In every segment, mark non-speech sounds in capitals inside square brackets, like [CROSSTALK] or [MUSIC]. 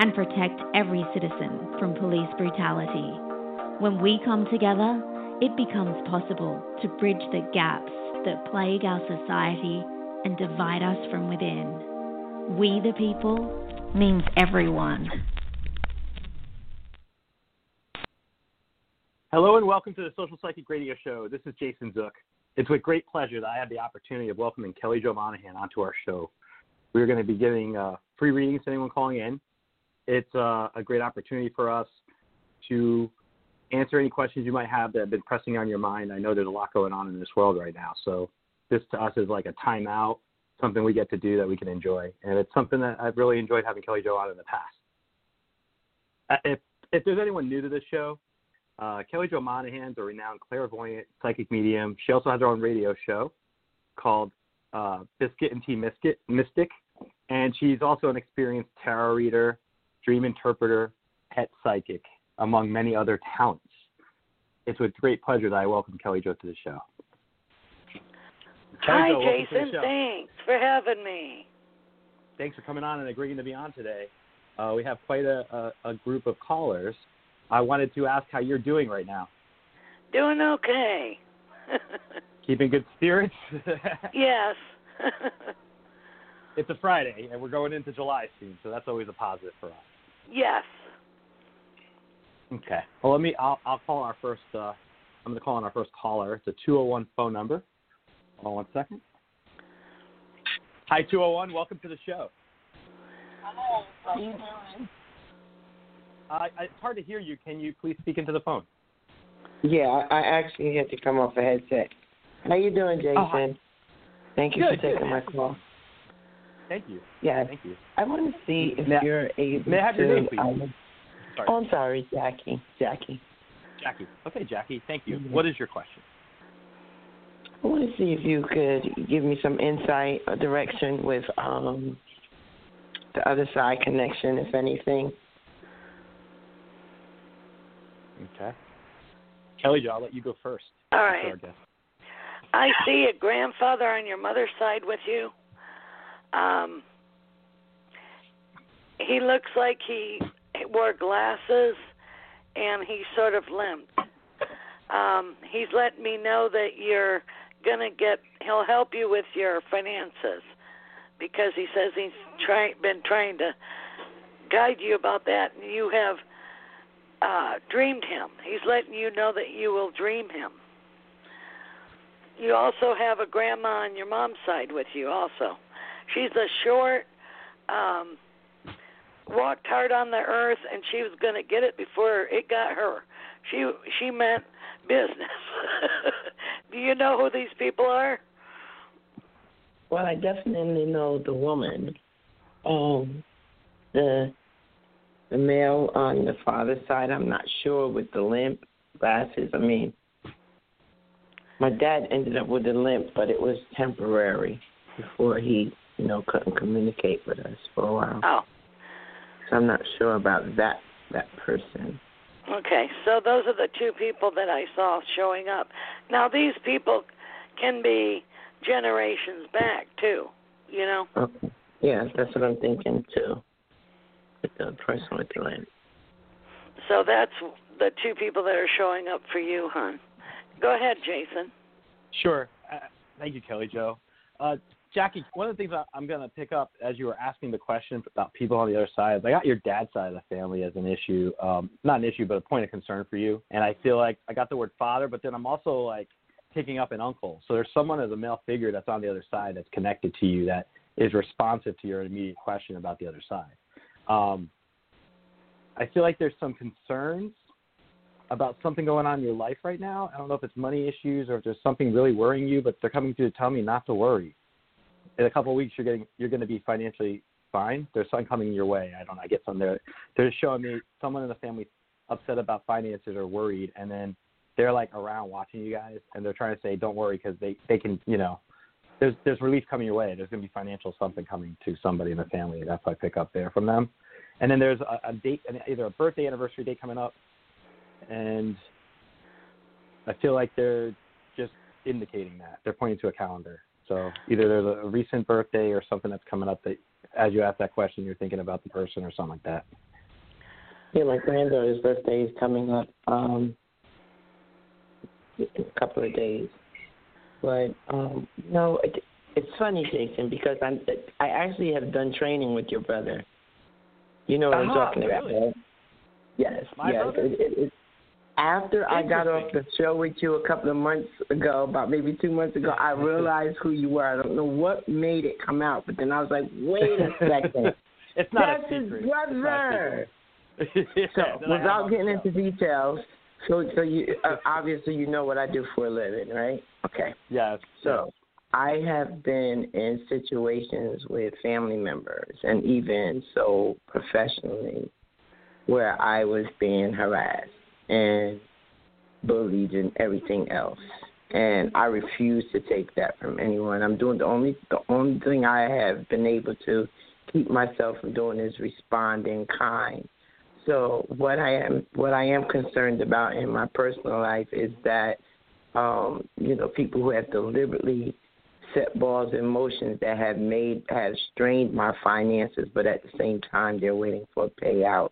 and protect every citizen from police brutality. When we come together, it becomes possible to bridge the gaps that plague our society and divide us from within. We the people means everyone. Hello and welcome to the Social Psychic Radio Show. This is Jason Zook. It's with great pleasure that I have the opportunity of welcoming Kelly Jo Monaghan onto our show. We're going to be giving uh, free readings to anyone calling in. It's uh, a great opportunity for us to answer any questions you might have that have been pressing on your mind. I know there's a lot going on in this world right now, so this to us is like a timeout, something we get to do that we can enjoy, and it's something that I've really enjoyed having Kelly Jo on in the past. Uh, if if there's anyone new to this show, uh, Kelly Jo Monaghan's a renowned clairvoyant psychic medium. She also has her own radio show called uh, Biscuit and Tea Mystic, and she's also an experienced tarot reader, dream interpreter, pet psychic, among many other talents. It's with great pleasure that I welcome Kelly Jo to the show. Kelly Hi, Jo, welcome to the Jason. show. Thanks for having me. Thanks for coming on and agreeing to be on today. Uh, we have quite a, a, a group of callers. I wanted to ask how you're doing right now. Doing okay. [LAUGHS] Keeping good spirits? yes. [LAUGHS] it's a Friday, and we're going into July soon, so that's always a positive for us. Yes. Okay. Well, let me. I'll, I'll call our first. Uh, I'm going to call on our first caller. It's a 201 phone number. Hold on one second. Hi, 201. Welcome to the show. Hello, how are you doing? Uh, it's hard to hear you. Can you please speak into the phone? Yeah, I, I actually had to come off a headset. How you doing, Jason? Oh, hi. Thank you Good, for taking good. my call. Thank you. Yeah, Thank you. I want to see if May you're able may I have to. your name, please? um, Sorry. oh, I'm sorry, Jackie. Jackie. Jackie. Okay, Jackie. Thank you. Mhm. What is your question? I want to see if you could give me some insight or direction with um the other side connection, if anything. Okay. Kelly I'll let you go first. All That's right. our guest. I see a grandfather on your mother's side with you. Um, he looks like he wore glasses and he sort of limped. Um, he's letting me know that you're gonna get. He'll help you with your finances because he says he's try, been trying to guide you about that, and you have uh, dreamed him. He's letting you know that you will dream him. You also have a grandma on your mom's side with you, also. She's a short, um, walked hard on the earth, and she was going to get it before it got her. She she meant business. [LAUGHS] Do you know who these people are? Well, I definitely know the woman. Um, the the male on the father's side, I'm not sure with the limp glasses. I mean, my dad ended up with a limp, but it was temporary before he, you know, couldn't communicate with us for a while. Oh, So I'm not sure about that that person. Okay, so those are the two people that I saw showing up. Now these people can be generations back too. You know. Okay. Yeah, that's what I'm thinking too. With the person with the lamp. So that's the two people that are showing up for you, hon. Go ahead, Jason. Sure. Uh, thank you, Kelly Jo. Uh, Jackie, one of the things I, I'm going to pick up as you were asking the question about people on the other side, I got your dad's side of the family as an issue, um, not an issue, but a point of concern for you. And I feel like I got the word father, but then I'm also like picking up an uncle. So there's someone as a male figure that's on the other side that's connected to you that is responsive to your immediate question about the other side. Um, I feel like there's some concerns about something going on in your life right now. I don't know if it's money issues or if there's something really worrying you, but they're coming through to tell me not to worry. In a couple of weeks, you're getting you're going to be financially fine. There's something coming your way. I don't know. I get some there. They're showing me someone in the family upset about finances or worried, and then they're like around watching you guys, and they're trying to say, "Don't worry," because they they can you know. There's there's relief coming your way. There's going to be financial something coming to somebody in the family. That's what I pick up there from them. And then there's a, a date, either a birthday, anniversary date coming up, and I feel like they're just indicating that they're pointing to a calendar. So either there's a recent birthday or something that's coming up that, as you ask that question, you're thinking about the person or something like that. Yeah, my granddaughter's birthday is coming up um, in a couple of days. But um, no, it, it's funny, Jason, because I'm I actually have done training with your brother. You know what uh-huh, I'm talking about, really? right? Yes, My yes. brother? It, it, it, after I got off the show with you a couple of months ago, about maybe two months ago, I [LAUGHS] realized who you were. I don't know what made it come out, but then I was like, wait a [LAUGHS] second. it's not That's a his secret. brother. [LAUGHS] yeah, So, without getting into details, so so you uh, obviously you know what I do for a living, right? Okay. yes, So I have been in situations with family members and even so professionally where I was being harassed and bullied and everything else. And I refuse to take that from anyone. I'm doing the only the only thing I have been able to keep myself from doing is responding kind. So what I am what I am concerned about in my personal life is that um, you know, people who have deliberately set balls in motions that have made have strained my finances, but at the same time they're waiting for a payout.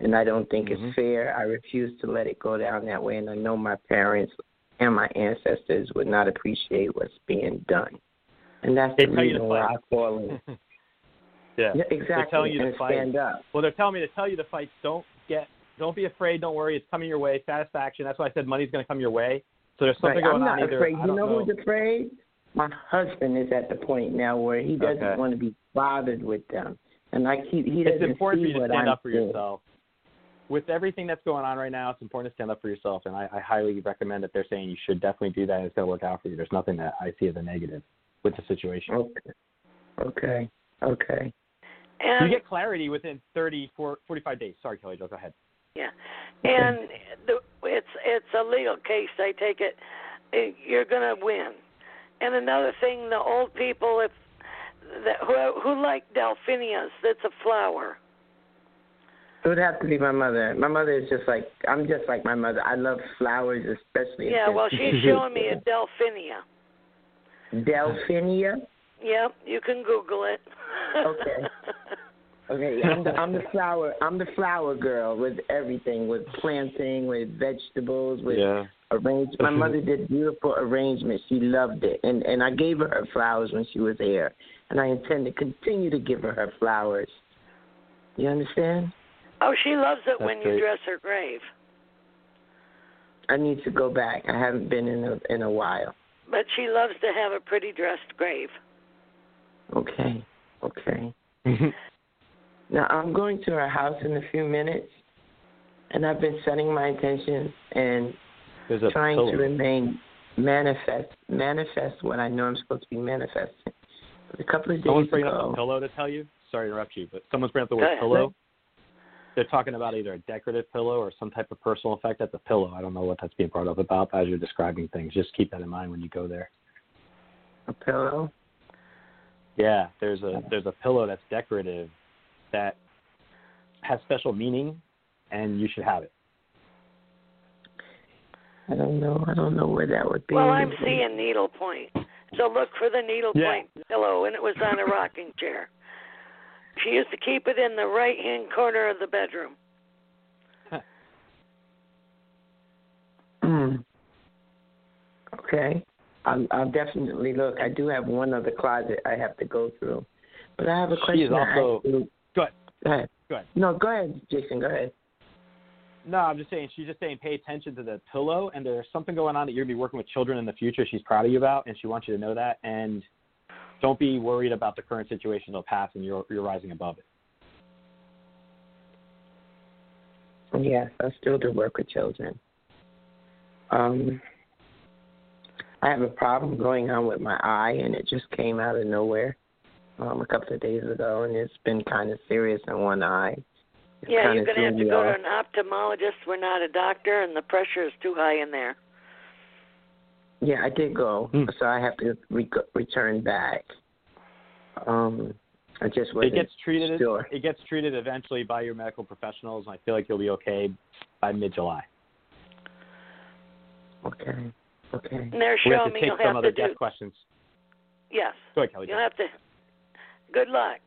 And I don't think Mhm. it's fair. I refuse to let it go down that way and I know my parents and my ancestors would not appreciate what's being done. And that's They the tell you to reason why I call in. [LAUGHS] yeah. Yeah, They're telling you and to fight. stand up. Well, they're telling me to tell you to fight. Don't get, don't be afraid. Don't worry. It's coming your way. Satisfaction. That's why I said money's going to come your way. So there's something Right. going I'm on not either. afraid. I You know, know. who's afraid? My husband is at the point now where he doesn't Okay. want to be bothered with them, and like he he doesn't it's important for see you to stand I'm up for seeing. yourself. With everything that's going on right now, it's important to stand up for yourself, and I, I highly recommend that they're saying you should definitely do that. and It's going to work out for you. There's nothing that I see as a negative with the situation. Okay. Okay. Okay. And You get clarity within 30, 40, 45 days. Sorry, Kelly Jo, go ahead. Yeah, and the, it's it's a legal case. I take it you're going to win. And another thing, the old people, if that who who like delphinias, that's a flower. It would have to be my mother. My mother is just like I'm just like my mother. I love flowers, especially. Yeah, well, she's showing me a delphinia. Delphinia. Yep, you can Google it. Okay. [LAUGHS] Okay, I'm the I'm the flower I'm the flower girl with everything, with planting, with vegetables, with Yeah. arrange. My mother did beautiful arrangements. She loved it, and and I gave her her flowers when she was here, and I intend to continue to give her her flowers. You understand? Oh, she loves it That's when you great. dress her grave. I need to go back. I haven't been in a in a while. But she loves to have a pretty dressed grave. Okay, okay. [LAUGHS] Now I'm going to her house in a few minutes, and I've been setting my intentions and trying pillow. to remain manifest manifest what I know I'm supposed to be manifesting. But a couple of days Someone's bringing up ago, a pillow to tell you. Sorry to interrupt you, but someone's bringing up the Go word ahead. pillow. They're talking about either a decorative pillow or some type of personal effect at the pillow. I don't know what that's being brought up about as you're describing things. Just keep that in mind when you go there. a pillow. Yeah, there's a there's a pillow that's decorative that has special meaning and you should have it. I don't know. I don't know where that would be. Well, I'm seeing needle point. So look for the needle Yeah. point pillow, and it was on a rocking chair. She used to keep it in the right hand corner of the bedroom. Mm. Okay. I'll, I'll definitely look. I do have one other closet I have to go through, but I have a question. She is also- ask. Go ahead. Go ahead. Go ahead. No, go ahead, Jason. Go ahead. No, I'm just saying. She's just saying, pay attention to the pillow, and there's something going on that you're gonna be working with children in the future. She's proud of you about, and she wants you to know that. And don't be worried about the current situation. It'll pass, and you're you're rising above it. Yes, I still do work with children. Um, I have a problem going on with my eye, and it just came out of nowhere um, a couple of days ago, and it's been kind of serious in one eye. It's yeah, you're going to have to me go to an ophthalmologist. We're not a doctor, and the pressure is too high in there. Yeah, I did go, Hmm. so I have to re- return back. Um, I just wasn't It gets treated. sure. It gets treated eventually by your medical professionals, and I feel like you'll be okay by mid-July. Okay. Okay. And they're We have to me take you'll some have other to do. questions. Yes, Go ahead, Kelly. you'll have to. Good luck.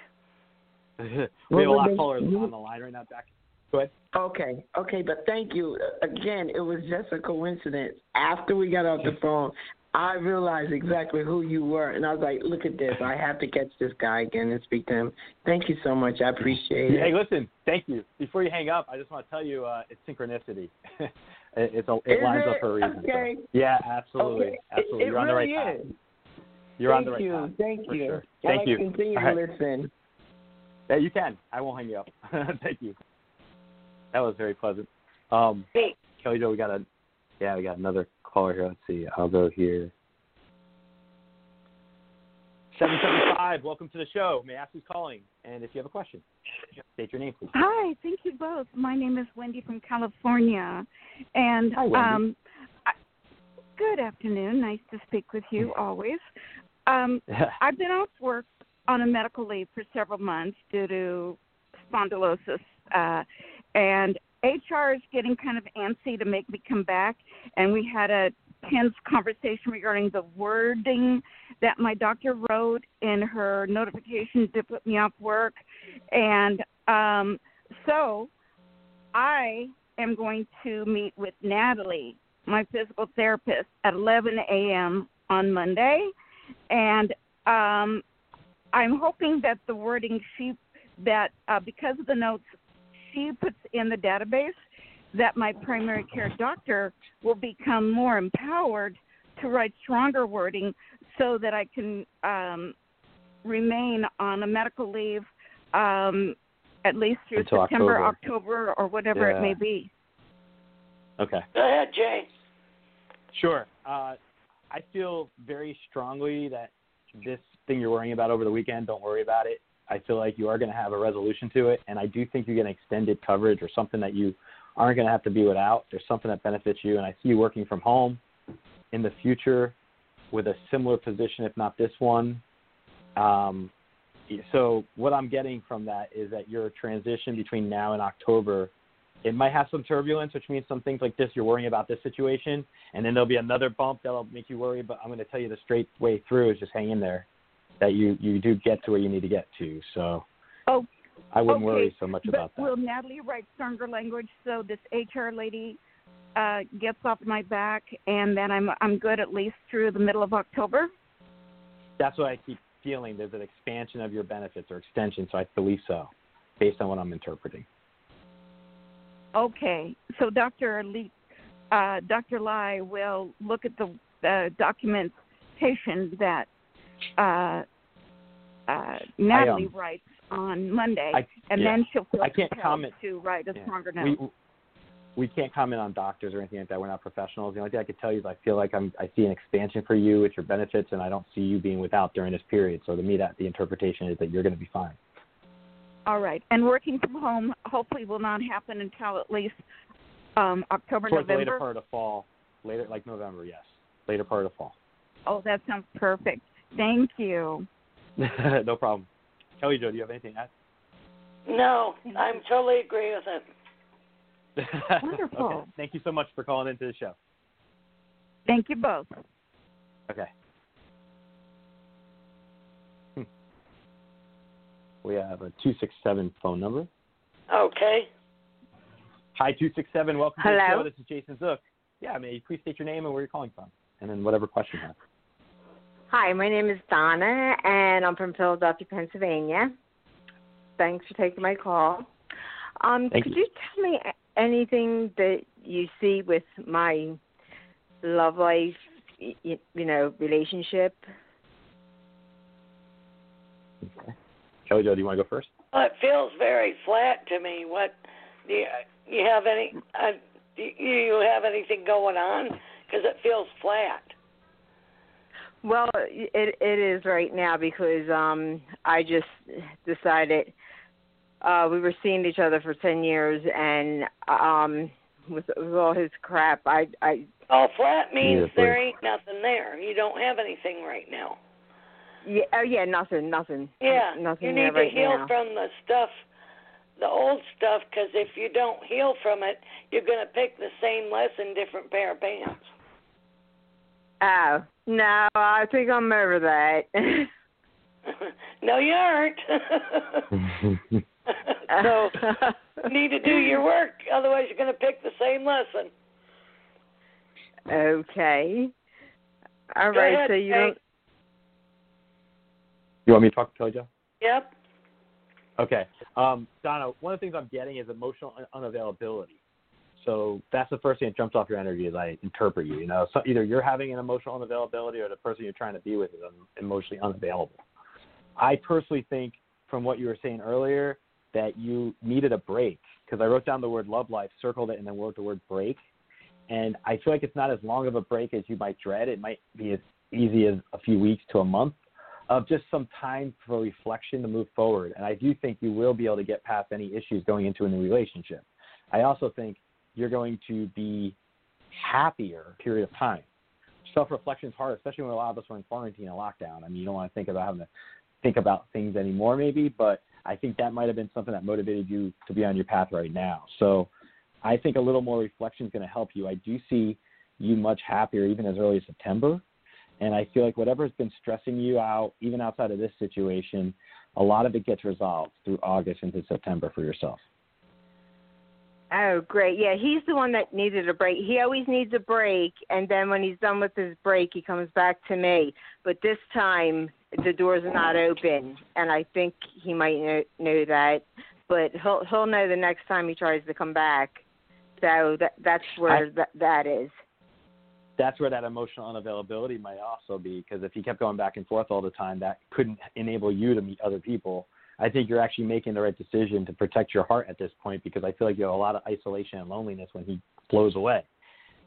[LAUGHS] we have a lot of callers on the line right now, Jack. Ahead. Okay, okay, but thank you. Again, it was just a coincidence. After we got off the phone, I realized exactly who you were, and I was like, "Look at this! I have to catch this guy again and speak to him." Thank you so much. I appreciate it. Hey, listen. Thank you. Before you hang up, I just want to tell you uh, it's synchronicity. [LAUGHS] it, it's a, it Is lines it? up for a reason. so- Okay. Yeah, absolutely, Okay. absolutely. It, You're on the right really path. is. You're thank on the right you. path. Thank you. sure. Thank like you. continue All to listen. Yeah, you can. I won't hang you up. [LAUGHS] Thank you. That was very pleasant. Um, Me. Kelly Jo, we got a yeah, we got another caller here. Let's see. I'll go here. Seven seven five. Welcome to the show. May I ask who's calling? And if you have a question, state your name, please. Hi, thank you both. My name is Wendy from California, and Hi, Wendy. um, I, good afternoon. Nice to speak with you [LAUGHS] always. Um, [LAUGHS] I've been off work on a medical leave for several months due to spondylosis, uh, and HR is getting kind of antsy to make me come back. And we had a tense conversation regarding the wording that my doctor wrote in her notification to put me off work, and um, so I am going to meet with Natalie, my physical therapist, at 11 a.m. on Monday, and um, I'm hoping that the wording she that uh, because of the notes she puts in the database, that my primary care doctor will become more empowered to write stronger wording so that I can um, remain on a medical leave um, at least through Until September, October. October, or whatever Yeah. it may be. Okay. Go ahead, Jay. Sure. Uh, I feel very strongly that this thing you're worrying about over the weekend, don't worry about it. I feel like you are going to have a resolution to it, and I do think you're going to extended coverage or something that you aren't going to have to be without. There's something that benefits you, and I see you working from home in the future with a similar position, if not this one. Um, so what I'm getting from that is that your transition between now and October it might have some turbulence, which means some things like this you're worrying about this situation, and then there'll be another bump that'll make you worry. But I'm going to tell you the straight way through is just hang in there, that you you do get to where you need to get to. So Oh, I wouldn't okay. worry so much but about that. will Natalie write stronger language so this HR lady uh, gets off my back, and then I'm I'm good at least through the middle of October? That's what I keep feeling. There's an expansion of your benefits or extension, so I believe so, based on what I'm interpreting. Okay, so Dr. Lee, uh, Dr. Lai will look at the uh, documentation that uh, uh, Natalie um, writes on Monday, I- and yeah. then she'll feel I can't comment. to write a Yeah. stronger note. we can't comment on doctors or anything like that. We're not professionals. The only thing I could tell you is I feel like I'm I see an expansion for you with your benefits, and I don't see you being without during this period. So to me, that the interpretation is that you're going to be fine. All right, and working from home hopefully will not happen until at least um, October, Towards November. later part of fall, later like November, yes, later part of fall. Oh, that sounds perfect. Thank you. [LAUGHS] no problem. Kelly Jo, do you have anything to add? No, I'm totally agree with it. [LAUGHS] Wonderful. okay. Thank you so much for calling into the show. Thank you both. Okay. Hmm. We have a 267 phone number. Okay. Hi, 267. Welcome to the show. This is Jason Zook. Yeah, may you please state your name and where you're calling from, and then whatever question you have. Hi, my name is Donna, and I'm from Philadelphia, Pennsylvania. Thanks for taking my call. Um, Thank could you. you tell me a- anything that you see with my love life, y- y- you know, relationship? Okay. Kelly Jo, do you want to go first? Well, it feels very flat to me. What do you, you have any? Uh, do you have anything going on? Because it feels flat. Well, it it is right now because um I just decided uh we were seeing each other for 10 years and um with, with all his crap I I Oh, flat means Yes, there ain't nothing there. You don't have anything right now. yeah oh yeah nothing nothing Yeah, nothing you need to right heal now. from the stuff, the old stuff, because if you don't heal from it, you're gonna pick the same lesson, different pair of pants. Oh no, I think I'm over that. [LAUGHS] no, you aren't. [LAUGHS] so you need to do your work, otherwise you're gonna pick the same lesson. okay. All Go right, ahead, so you Kate. don't. You want me to talk to Kelly Jo? Yep. Okay. Um, Donna, one of the things I'm getting is emotional un- unavailability. So that's the first thing that jumps off your energy as I interpret you. You know, so either you're having an emotional unavailability or the person you're trying to be with is emotionally unavailable. I personally think, from what you were saying earlier, that you needed a break because I wrote down the word love life, circled it, and then wrote the word break. And I feel like it's not as long of a break as you might dread. It might be as easy as a few weeks to a month of just some time for reflection to move forward. And I do think you will be able to get past any issues going into a new relationship. I also think you're going to be happier period of time. Self reflection is hard, especially when a lot of us are in quarantine and lockdown. I mean, you don't want to think about having to think about things anymore, maybe, but I think that might have been something that motivated you to be on your path right now. So I think a little more reflection is going to help you. I do see you much happier even as early as September. And I feel like whatever has been stressing you out, even outside of this situation, a lot of it gets resolved through August into September for yourself. Oh, great. Yeah, he's the one that needed a break. He always needs a break, and then when he's done with his break, he comes back to me. But this time, the doors not open, and I think he might know, know that. But he'll he'll know the next time he tries to come back. So that that's where I- that that is. That's where that emotional unavailability might also be because if you kept going back and forth all the time, that couldn't enable you to meet other people. I think you're actually making the right decision to protect your heart at this point because I feel like you have a lot of isolation and loneliness when he blows away.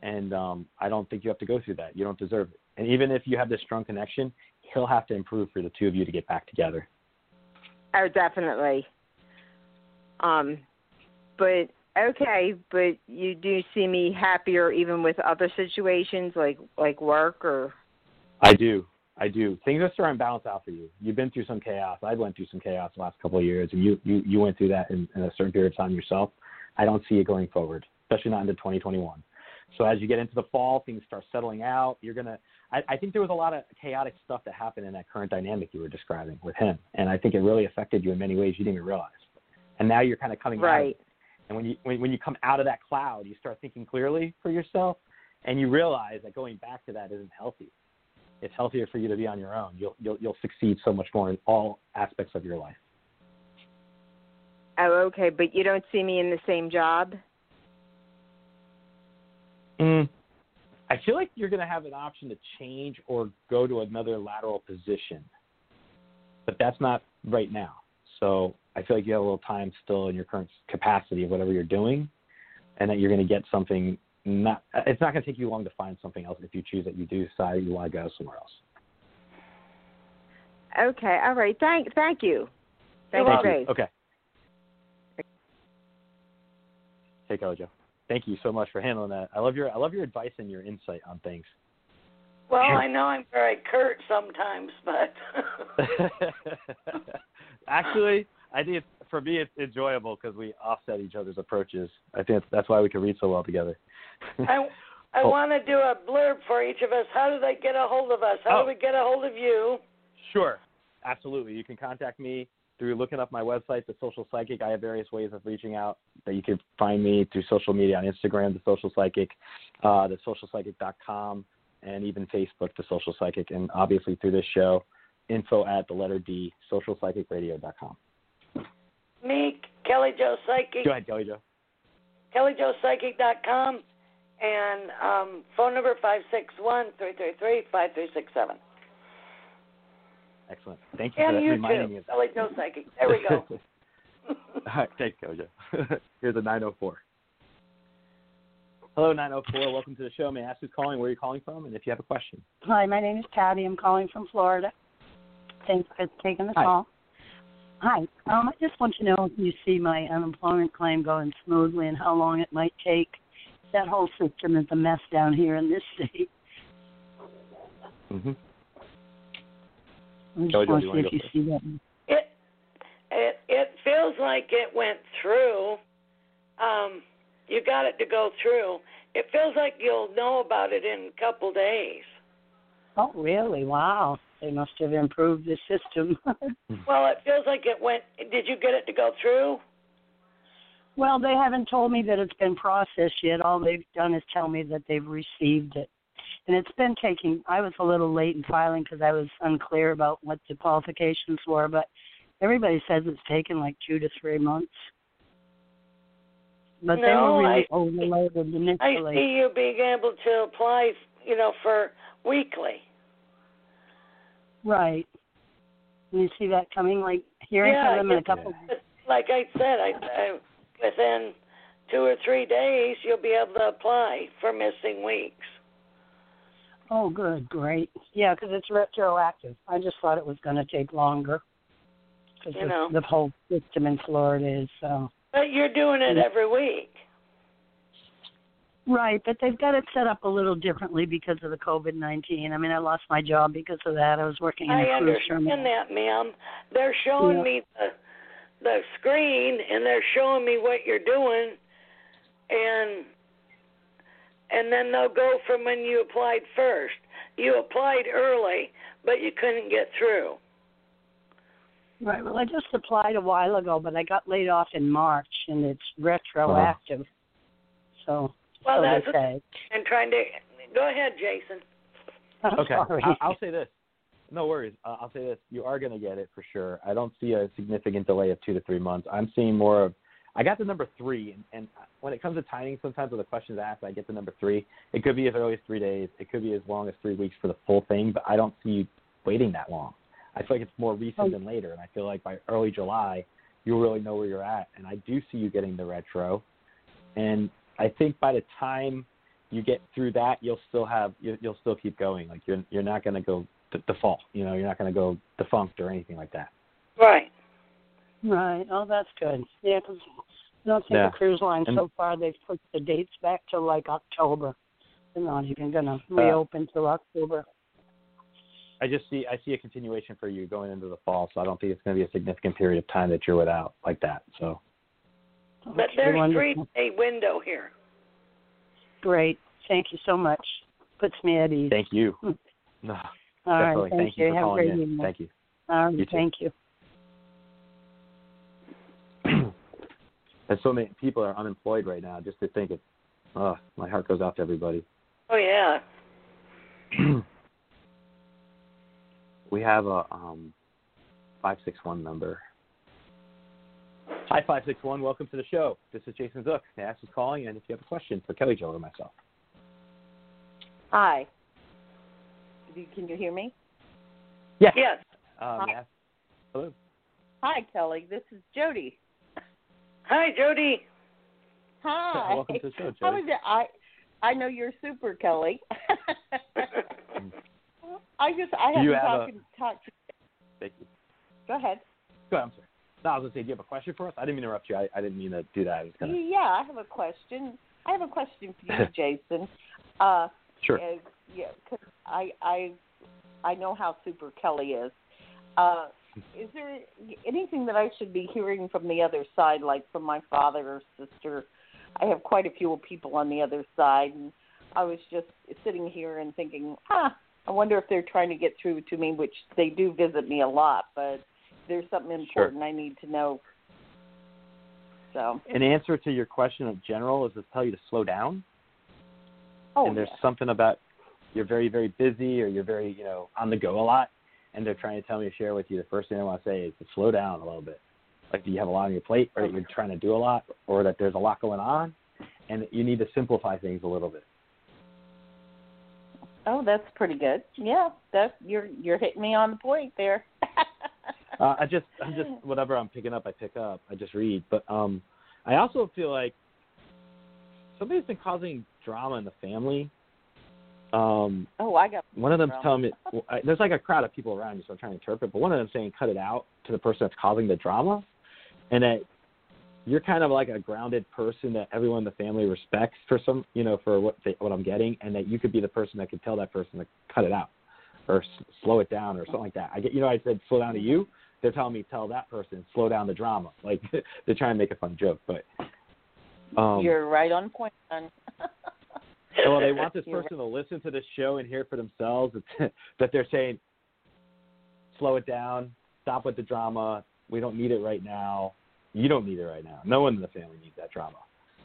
And um, I don't think you have to go through that. You don't deserve it. And even if you have this strong connection, he'll have to improve for the two of you to get back together. Oh, definitely. Um, but okay, but you do see me happier even with other situations like like work or. I do. I do. Things are starting to balance out for you. You've been through some chaos. I've went through some chaos the last couple of years, and you you, you went through that in, in a certain period of time yourself. I don't see it going forward, especially not into 2021. So as you get into the fall, things start settling out. You're gonna. I, I think there was a lot of chaotic stuff that happened in that current dynamic you were describing with him, and I think it really affected you in many ways you didn't even realize. And now you're kind of coming out. Right. it. And when you when, when you come out of that cloud, you start thinking clearly for yourself, and you realize that going back to that isn't healthy. It's healthier for you to be on your own. You'll you'll you'll succeed so much more in all aspects of your life. Oh, okay, but you don't see me in the same job. Mm. I feel like you're going to have an option to change or go to another lateral position, but that's not right now. So I feel like you have a little time still in your current capacity of whatever you're doing, and that you're going to get something. Not it's not going to take you long to find something else if you choose that you do decide you want to go somewhere else. Okay, all right. Thank thank you. Thank You're Thank you. Grace. Okay. Take care, Joe. Thank you so much for handling that. I love your I love your advice and your insight on things. Well, I know I'm very curt sometimes, but [LAUGHS] Actually, I think it's for me, it's enjoyable because we offset each other's approaches. I think that's why we can read so well together. I [LAUGHS] I Oh. want to do a blurb for each of us. How do they get a hold of us? How Oh. do we get a hold of you? Sure, absolutely. You can contact me through looking up my website, The Social Psychic. I have various ways of reaching out that you can find me through social media on Instagram, The Social Psychic, uh, thesocialpsychic.com, and even Facebook, The Social Psychic, and obviously through this show, info at the letter D, socialpsychicradio.com. Me, Kelly Jo Psychic, Go ahead, Kelly Jo. kellyjopsychic.com, and um, phone number five six one three three three five three six seven. Excellent. Thank you for And that, you reminding too, me of that. Kelly Jo Psychic. There we go. [LAUGHS] All right, thanks, Kelly Jo. [LAUGHS] Here's a 904. Hello, 904. Welcome to the show. May I ask who's calling, where you're calling from, and if you have a question. Hi, my name is Patty. I'm calling from Florida. Thanks for taking the Hi. call. Hi. Um, I just want to know if you see my unemployment claim going smoothly and how long it might take. That whole system is a mess down here in this state. Mm-hmm. I just want to you see if you see that. It it it feels like it went through. Um, you got it to go through. It feels like you'll know about it in a couple days. Oh, really? Wow. They must have improved the system. [LAUGHS] Well, it feels like it went. Did you get it to go through? Well, they haven't told me that it's been processed yet. All they've done is tell me that they've received it. And it's been taking, I was a little late in filing because I was unclear about what the qualifications were, but everybody says it's taken like two to three months. But they No, were really I- overloaded I see you being able to apply, you know, for weekly. Right. You see that coming, like hearing Yeah, from them in a couple. Like I said, I, I within two or three days you'll be able to apply for missing weeks. Oh, good, great. Yeah, because it's retroactive. I just thought it was going to take longer because You know. the whole system in Florida is. Uh, But you're doing it every week. Right, but they've got it set up a little differently because of the COVID nineteen. I mean, I lost my job because of that. I was working in I a cruise understand that, ma'am. They're showing Yeah. me the the screen and they're showing me what you're doing and and then they'll go from when you applied first. You applied early, but you couldn't get through. Right. Well, I just applied a while ago, but I got laid off in March, and it's retroactive. So, Well, so that's they what- say. And trying to go ahead, Jason. I'm Okay, sorry. I'll say this. No worries. Uh, I'll say this. You are going to get it for sure. I don't see a significant delay of two to three months. I'm seeing more of. I got the number three, and, and when it comes to timing, sometimes when the questions asked, I get the number three. It could be as early as three days. It could be as long as three weeks for the full thing, but I don't see you waiting that long. I feel like it's more recent than later, and I feel like by early July, you'll really know where you're at. And I do see you getting the retro, and I think by the time you get through that, you'll still have you- you'll still keep going. Like you're you're not going to go d- default. You know, you're not going to go defunct or anything like that. Right. Right. Oh, that's good. Yeah, 'cause I don't think Yeah. the cruise line And- so far they've put the dates back to like October. They're not even going Uh, to reopen till October. I just see I see a continuation for you going into the fall, so I don't think it's going to be a significant period of time that you're without like that. So But Okay, there's wonderful. three day window here. Great. Thank you so much. Puts me at ease. thank you. No, [LAUGHS] All right. definitely. Thank Thank you for Have a calling great in. evening. Thank you. All right. You too. Thank you. [CLEARS THROAT] and so many people are unemployed right now. Just to think it, oh, my heart goes out to everybody. Oh yeah. [CLEARS THROAT] we have a um, five six one number. Hi, five six one. Welcome to the show. This is Jason Zook. May I ask who's calling, and if you have a question for Kelly Jo or myself. Hi. Do- Can you hear me? Yes. Yes. Um, may I hello. Hi, Kelly. This is Jody. Hi, Jody. Hi. [LAUGHS] Welcome to the show, Jody. is it? I I know you're super, Kelly. [LAUGHS] I just I have you to have talk a- and talk to Thank you. Go ahead. Go ahead. I'm sorry. No, I was gonna say, do you have a question for us? I didn't mean to interrupt you. I, I didn't mean to do that. I was gonna. Yeah, I have a question. I have a question for you, [LAUGHS] Jason. Uh, Sure. Yeah, 'cause I I I know how super Kelly is. Uh, is there anything that I should be hearing from the other side, like from my father or sister? I have quite a few people on the other side, and I was just sitting here and thinking, ah, I wonder if they're trying to get through to me, which they do visit me a lot, but there's something important sure. I need to know. So, an answer to your question in general is to tell you to slow down. Oh, and there's yeah. something about you're very, very busy or you're very, you know, on the go a lot, and they're trying to tell me to share with you. The first thing I want to say is to slow down a little bit. Like, do you have a lot on your plate, or you're trying to do a lot, or that there's a lot going on, and you need to simplify things a little bit. Oh, that's pretty good. Yeah, that you're you're hitting me on the point there. [LAUGHS] uh, I just, [LAUGHS] I'm just whatever I'm picking up, I pick up. I just read, but um, I also feel like somebody's been causing drama in the family. Um, oh, I got one of them telling me well, I, there's like a crowd of people around you, so I'm trying to interpret. But one of them saying, "Cut it out" to the person that's causing the drama, and that you're kind of like a grounded person that everyone in the family respects for some, you know, for what they, what I'm getting, and that you could be the person that could tell that person to cut it out or s- slow it down or something like that. I get, you know, I said slow down to you. They're telling me tell that person slow down the drama. [LAUGHS] Like they're trying to make a fun joke, but um, you're right on point. [LAUGHS] well, they [LAUGHS] want this person to listen to this show and hear for themselves [LAUGHS] that, they're saying, slow it down, stop with the drama. We don't need it right now. You don't need it right now. No one in the family needs that drama.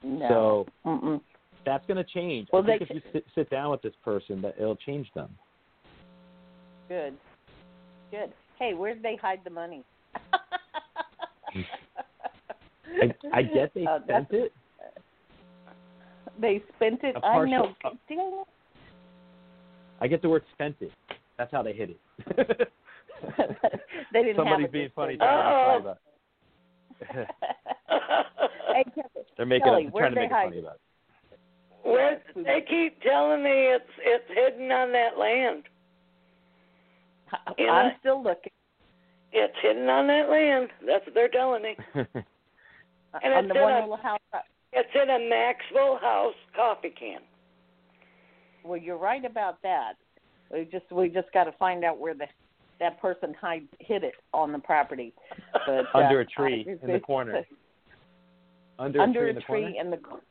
No. So Mm-mm. that's going to change. Well, I think if you sit, sit down with this person, that it'll change them. Good. Good. Hey, where did they hide the money? [LAUGHS] I, I get they Uh, spent it. They spent it. A I partial- know. uh, Did I know? I get the word spent it. That's how they hit it. [LAUGHS] they didn't Somebody's have it being funny. way. Trying to be funny [LAUGHS] hey, Kelly, They're making Kelly, it, where trying to they make it funny about it. Where they keep telling me it's it's hidden on that land. You know, I'm still looking. It's hidden on that land. That's what they're telling me. [LAUGHS] And on it's the one little house. It's in a Maxwell House coffee can. Well, you're right about that. We just we just got to find out where the that person hide hid it on the property. But, uh, Under a tree I- in the corner. Under, under a tree in the corner? in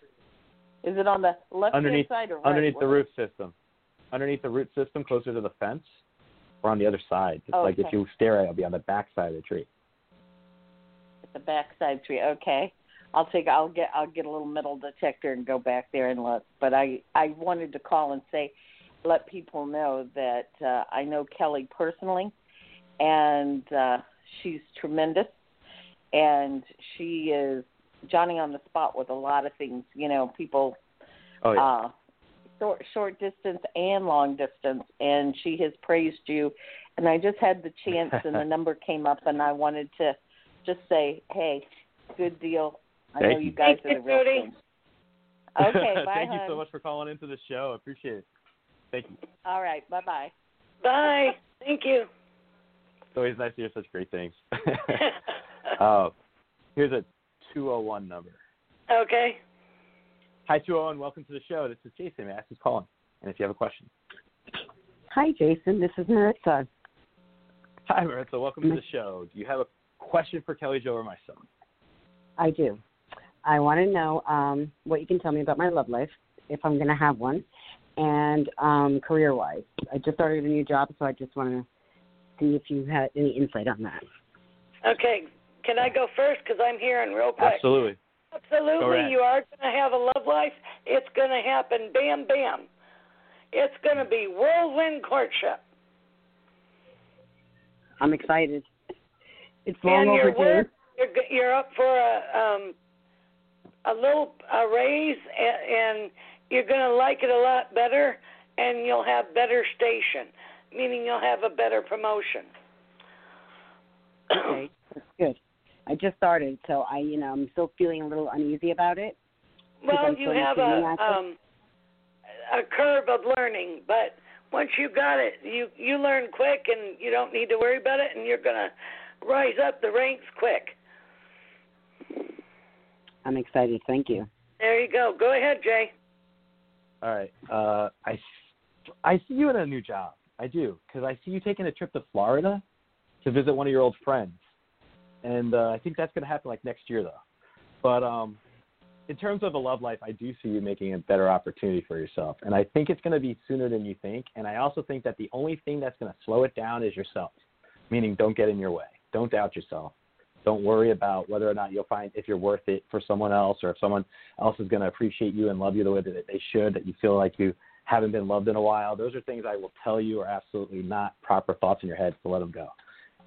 the. Is it on the left underneath hand side or right? underneath the roof system. Underneath the root system, closer to the fence, or on the other side. It's like if you stare at it, it'll be on the back side of the tree. At the backside tree. Okay. I'll take. I'll get. I'll get a little metal detector and go back there and look. But I. I wanted to call and say, let people know that uh, I know Kelly personally, and uh, she's tremendous, and she is Johnny on the spot with a lot of things. You know, people. Oh yeah. Uh, short short distance and long distance and she has praised you and I just had the chance and the [LAUGHS] number came up and I wanted to just say, Hey, good deal. I Thank know you you. guys Thank are the you, real thing. [LAUGHS] Okay, [LAUGHS] bye. Thank you so much for calling into the show. I appreciate it. Thank you. All right, bye bye. Bye. Thank you. It's always nice to hear such great things. [LAUGHS] uh, here's a 201 number. okay. Hi, 201. Welcome to the show. This is Jason. May I ask who's calling? And if you have a question. Hi, Jason. This is Maritza. Hi, Maritza. Welcome to the show. Do you have a question for Kelly Jo or myself? I do. I want to know um, what you can tell me about my love life, if I'm going to have one, and um, career wise. I just started a new job, so I just want to see if you had any insight on that. Okay. Can I go first? Because I'm hearing real quick. Absolutely. Absolutely. You are going to have a love life. It's going to happen. Bam, bam. It's going to be whirlwind courtship. I'm excited. It's long and you're overdue. work, you're you're up for a um a little a raise and, and you're going to like it a lot better and you'll have better station meaning you'll have a better promotion Okay, that's good. I just started, so I, you know, I'm still feeling a little uneasy about it. well you have a um a curve of learning but once you got it you you learn quick and you don't need to worry about it and you're going to rise up the ranks quick I'm excited. Thank you. there you go go ahead jay All right. Uh, I, I see you in a new job. I do because I see you taking a trip to Florida, to visit one of your old friends, and uh, I think that's going to happen like next year though. But um, in terms of a love life, I do see you making a better opportunity for yourself, and I think it's going to be sooner than you think. And I also think that the only thing that's going to slow it down is yourself, meaning don't get in your way, don't doubt yourself, don't worry about whether or not you'll find if you're worth it for someone else or if someone else is going to appreciate you and love you the way that they should, that you feel like you haven't been loved in a while. Those are things I will tell you are absolutely not proper thoughts in your head to let them go.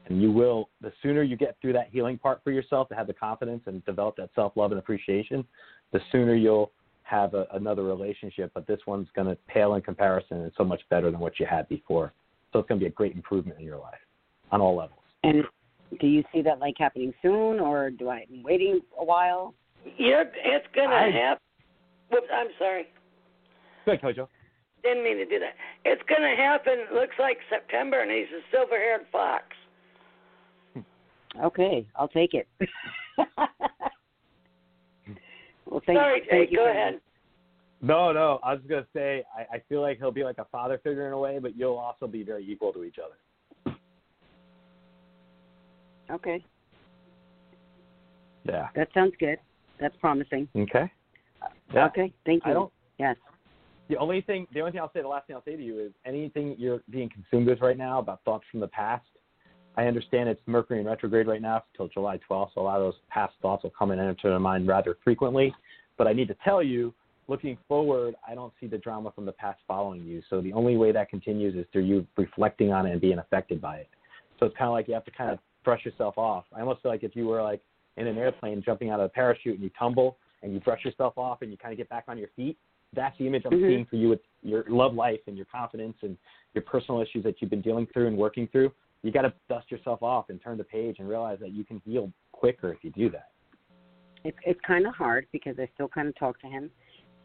And you will, the sooner you get through that healing part for yourself to have the confidence and develop that self love and appreciation, the sooner you'll have a, another relationship. But this one's going to pale in comparison and so much better than what you had before. So it's going to be a great improvement in your life on all levels. And do you see that like happening soon, or do I am waiting a while? Yeah, it's gonna I- happen. Whoops, I'm sorry. Good, Kojo. Didn't mean to do that. It's gonna happen. Looks like September, and he's a silver-haired fox. Hmm. Okay, I'll take it. [LAUGHS] well, thank, sorry, Jay. you. Go for- ahead. No, no. I was going to say, I, I feel like he'll be like a father figure in a way, but you'll also be very equal to each other. Okay, Yeah. that sounds good. That's promising. Okay. Yeah. Okay, thank you. Yes. The only thing, the only thing I'll say, the last thing I'll say to you is anything you're being consumed with right now about thoughts from the past. I understand it's Mercury in retrograde right now until July 12th, so a lot of those past thoughts will come and enter your mind rather frequently. But I need to tell you, looking forward, I don't see the drama from the past following you. So the only way that continues is through you reflecting on it and being affected by it. So it's kind of like you have to kind of brush yourself off. I almost feel like if you were like in an airplane jumping out of a parachute and you tumble and you brush yourself off and you kind of get back on your feet, that's the image I'm Mhm. seeing for you with your love life and your confidence and your personal issues that you've been dealing through and working through. You got to dust yourself off and turn the page and realize that you can heal quicker if you do that. It's it's kind of hard because I still kind of talk to him,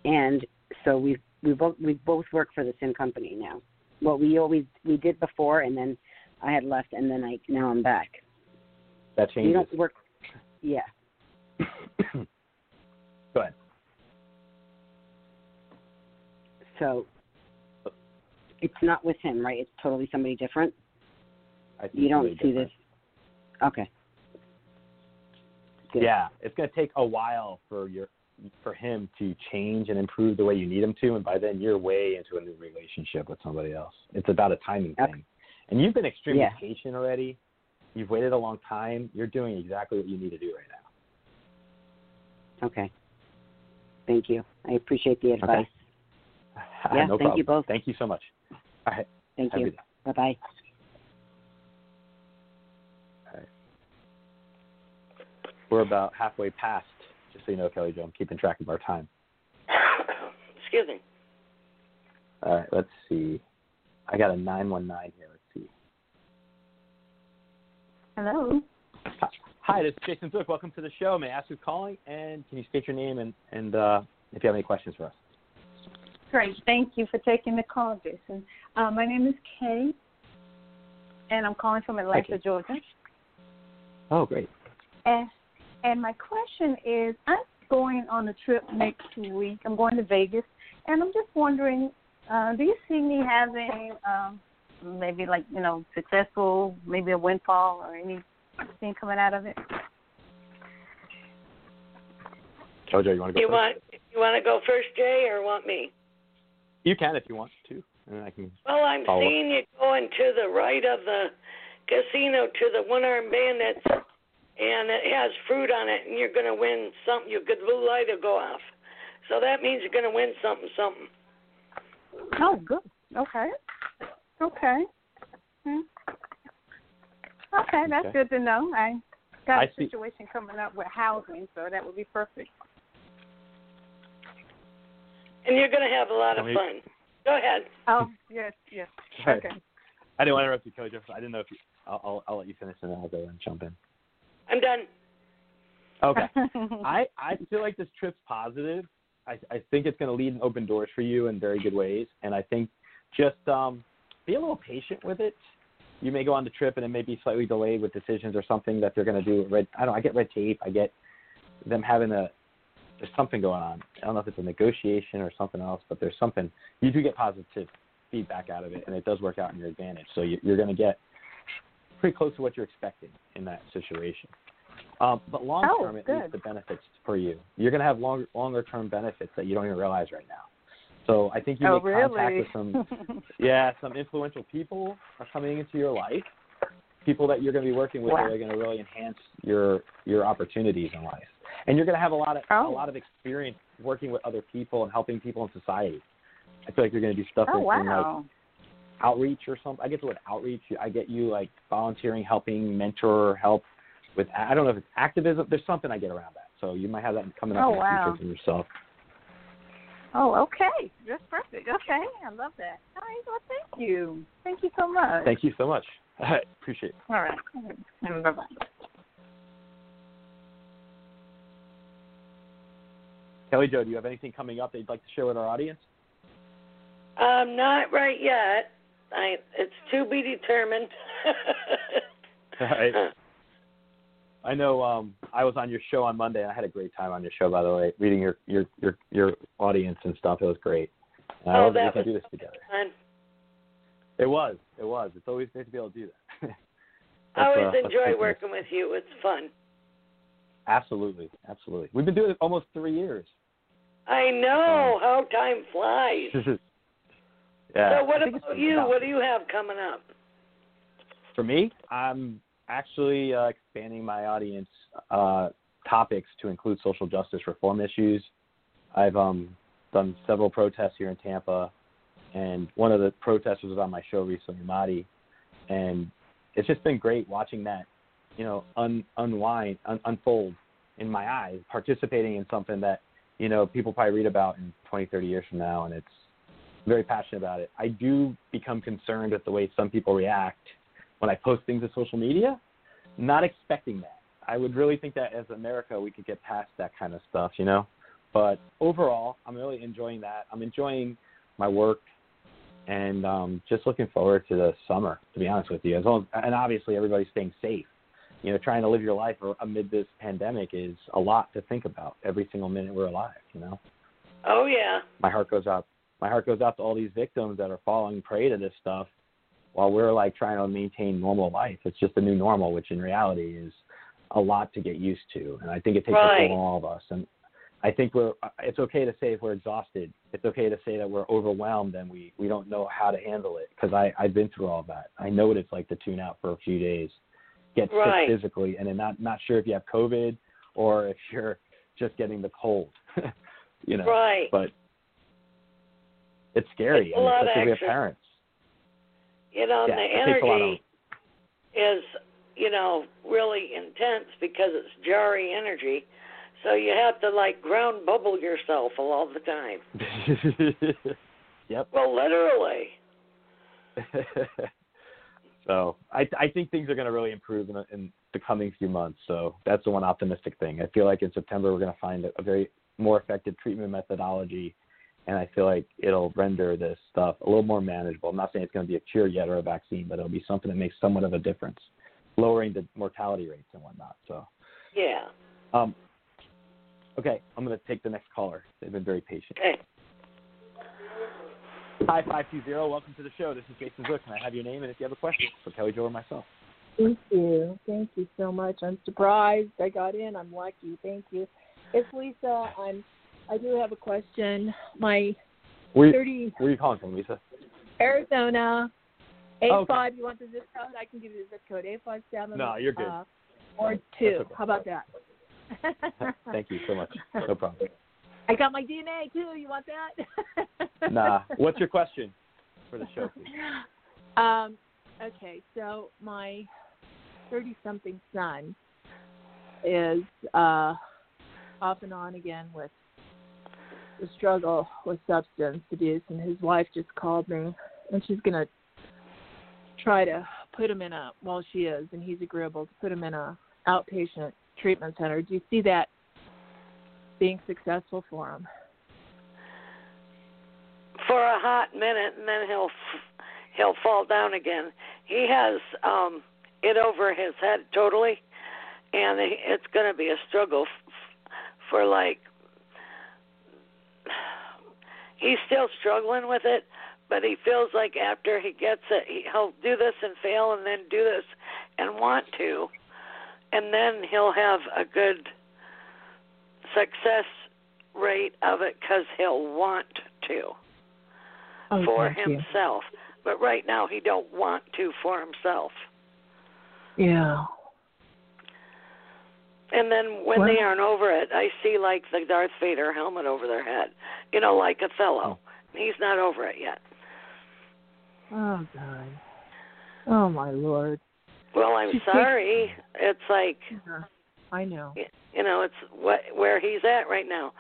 and so we we both we both work for the same company now. Well, we always we did before, and then I had left, and then I now I'm back. That changes. don't work. Yeah. [COUGHS] Go ahead. So it's not with him, right? It's totally somebody different. I think You don't really see different. this. Okay. Good. Yeah, it's going to take a while for your for him to change and improve the way you need him to, and by then you're way into a new relationship with somebody else. It's about a timing Okay. thing, and you've been extremely Yeah. patient already. You've waited a long time. You're doing exactly what you need to do right now. Okay. Thank you. I appreciate the advice. [LAUGHS] Okay. Yeah, no thank problem. you both. Thank you so much. All right. Thank Have you. good. Bye bye. We're about halfway past. Just so you know, Kelly Jo, I'm keeping track of our time. Excuse me. All right, let's see. I got a 919 here. Hello. Hi, this is Jason Zook. Welcome to the show. May I ask who's calling? And can you state your name and, and uh, if you have any questions for us? Great. Thank you for taking the call, Jason. Uh, my name is Kay, and I'm calling from Atlanta. Georgia. Oh, great. And, and my question is, I'm going on a trip next week. I'm going to Vegas, and I'm just wondering, uh, do you see me having um, maybe like you know successful, maybe a windfall or anything coming out of it? Jojo, you want to go You first? want you want to go first, Jay, or want me? You can if you want to, and I can. Well, I'm Follow up. seeing you going to the right of the casino to the one-armed bandits, and it has fruit on it, and you're going to win something. Your good blue light will go off, so that means you're going to win something, something. Oh, good. Okay. Okay. Hmm. Okay, that's Okay. good to know. I got I a see- situation coming up with housing, so that would be perfect. And you're going to have a lot of Tell fun. Go ahead. Oh, yes, yes. [LAUGHS] Sorry. Okay. I didn't want to interrupt you, Coach. I didn't know if you. I'll, I'll, I'll let you finish and then I'll go and jump in. I'm done. Okay. [LAUGHS] I I feel like this trip's positive. I I think it's going to lead and open doors for you in very good ways, and I think just um be a little patient with it. You may go on the trip and it may be slightly delayed with decisions or something that they're going to do. Red, I don't. I get red tape. I get them having a. There's something going on. I don't know if it's a negotiation or something else, but there's something. You do get positive feedback out of it, and it does work out in your advantage. So you, you're going to get pretty close to what you're expecting in that situation. Um, but long Oh, term, it good. leads to benefits for you. You're going to have longer longer term benefits that you don't even realize right now. So I think you oh, make contact with some [LAUGHS] yeah some influential people are coming into your life. People that you're going to be working with Wow. that are going to really enhance your your opportunities in life, and you're going to have a lot of Oh. a lot of experience working with other people and helping people in society. I feel like you're going to do stuff oh, in, in like outreach or something. I get the word outreach. I get you like volunteering, helping, mentor, help with. I don't know if it's activism. There's something I get around that. So you might have that coming up Oh, in the wow. future for yourself. Oh, okay. That's perfect. Okay, I love that. All right, well, thank you. Thank you so much. Thank you so much. [LAUGHS] I appreciate it. All right. Bye bye. Kelly Jo, do you have anything coming up that you'd like to share with our audience? Um, not right yet. I it's to be determined. [LAUGHS] I, I know um, I was on your show on Monday. and I had a great time on your show, by the way, reading your your your, your audience and stuff. It was great. And I Oh, love that we can do this together. Fun. It was. It was. It's always great to be able to do that. [LAUGHS] I always uh, enjoy working with you. It's fun. Absolutely, absolutely. We've been doing it almost three years. I know how time flies. yeah. so what I about you? What do you have coming up? For me, I'm actually uh, expanding my audience uh, topics to include social justice reform issues. I've um, done several protests here in Tampa, and one of the protesters was on my show recently, Madi, and it's just been great watching that, you know, un- unwind, un- unfold in my eyes, participating in something that, you know, people probably read about in 20, 30 years from now, and it's very passionate about it. I do become concerned with the way some people react when I post things to social media, not expecting that. I would really think that as America, we could get past that kind of stuff, you know. But overall, I'm really enjoying that. I'm enjoying my work, and um, just looking forward to the summer. To be honest with you, as long as, and obviously everybody's staying safe. You know, trying to live your life amid this pandemic is a lot to think about every single minute we're alive. You know Oh yeah. my heart goes out my heart goes out to all these victims that are falling prey to this stuff while we're like trying to maintain normal life. It's just a new normal, which in reality is a lot to get used to. And I think it takes a Right. toll on all of us. And I think we're uh, it's okay to say if we're exhausted. It's okay to say that we're overwhelmed and we we don't know how to handle it because I I've been through all that. I know what it's like to tune out for a few days, get Right. sick physically, and then not not sure if you have COVID or if you're just getting the cold. [LAUGHS] you know. Right. But it's scary. It's a I mean, lot especially if we have extra- parents. You know, Yeah, the it takes a lot energy is, you know, really intense because it's jarring energy. So you have to like ground bubble yourself all the time. [LAUGHS] yep. Well, literally. [LAUGHS] so I I think things are going to really improve in the, in the coming few months. So that's the one optimistic thing. I feel like in September we're going to find a, a very more effective treatment methodology, and I feel like it'll render this stuff a little more manageable. I'm not saying it's going to be a cure yet or a vaccine, but it'll be something that makes somewhat of a difference, lowering the mortality rates and whatnot. So. Yeah. Um, okay, I'm going to take the next caller. They've been very patient. Okay. Hi, 520. Welcome to the show. This is Jason Zook. Can I have your name and if you have a question for Kelly Jo or myself? Thank you. Thank you so much. I'm surprised I got in. I'm lucky. Thank you. It's Lisa. I'm I do have a question. My Where, you- thirty where are you calling from, Lisa? Arizona eight Oh, okay. five you want the zip code? I can give you the zip code. Eight five seven No, you're good. Uh, or two. okay. How about that? [LAUGHS] Thank you so much. No problem. [LAUGHS] I got my DNA too. You want that? [LAUGHS] Nah. What's your question for the show, please? Um, okay, so my thirty-something son is uh, off and on again with the struggle with substance abuse, and his wife just called me, and she's gonna try to put him in a well, she is, and he's agreeable to put him in a outpatient treatment center. Do you see that being successful for him? For a hot minute, and then he'll he'll fall down again. He has um it over his head totally, and it's going to be a struggle for like. He's still struggling with it, but he feels like after he gets it, he, he'll do this and fail, and then do this and want to, and then he'll have a good success rate of it because he'll want to Oh, for thank you. himself. But right now he don't want to for himself. Yeah. And then when they aren't over it, I see like the Darth Vader helmet over their head, you know, like Othello. He's not over it yet. Oh God. Oh my lord. Well, I'm She's sorry. It's like uh-huh. I know. you know, it's what where he's at right now.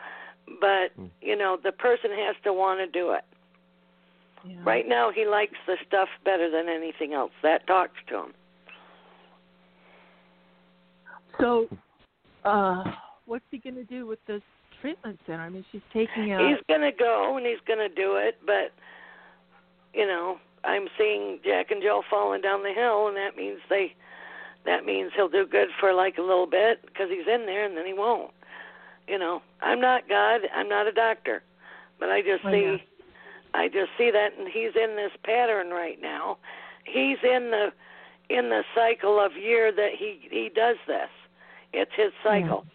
But hmm. you know, the person has to want to do it. Right now, he likes the stuff better than anything else. That talks to him. So, uh, what's he going to do with this treatment center? I mean, she's taking a. He's gonna go and he's gonna do it, but you know, I'm seeing Jack and Jill falling down the hill, and that means they, that means he'll do good for like a little bit because he's in there, and then he won't. You know, I'm not God, I'm not a doctor, but I just I see, know. I just see that, and he's in this pattern right now. He's in the, in the cycle of year that he he does this. It's his cycle.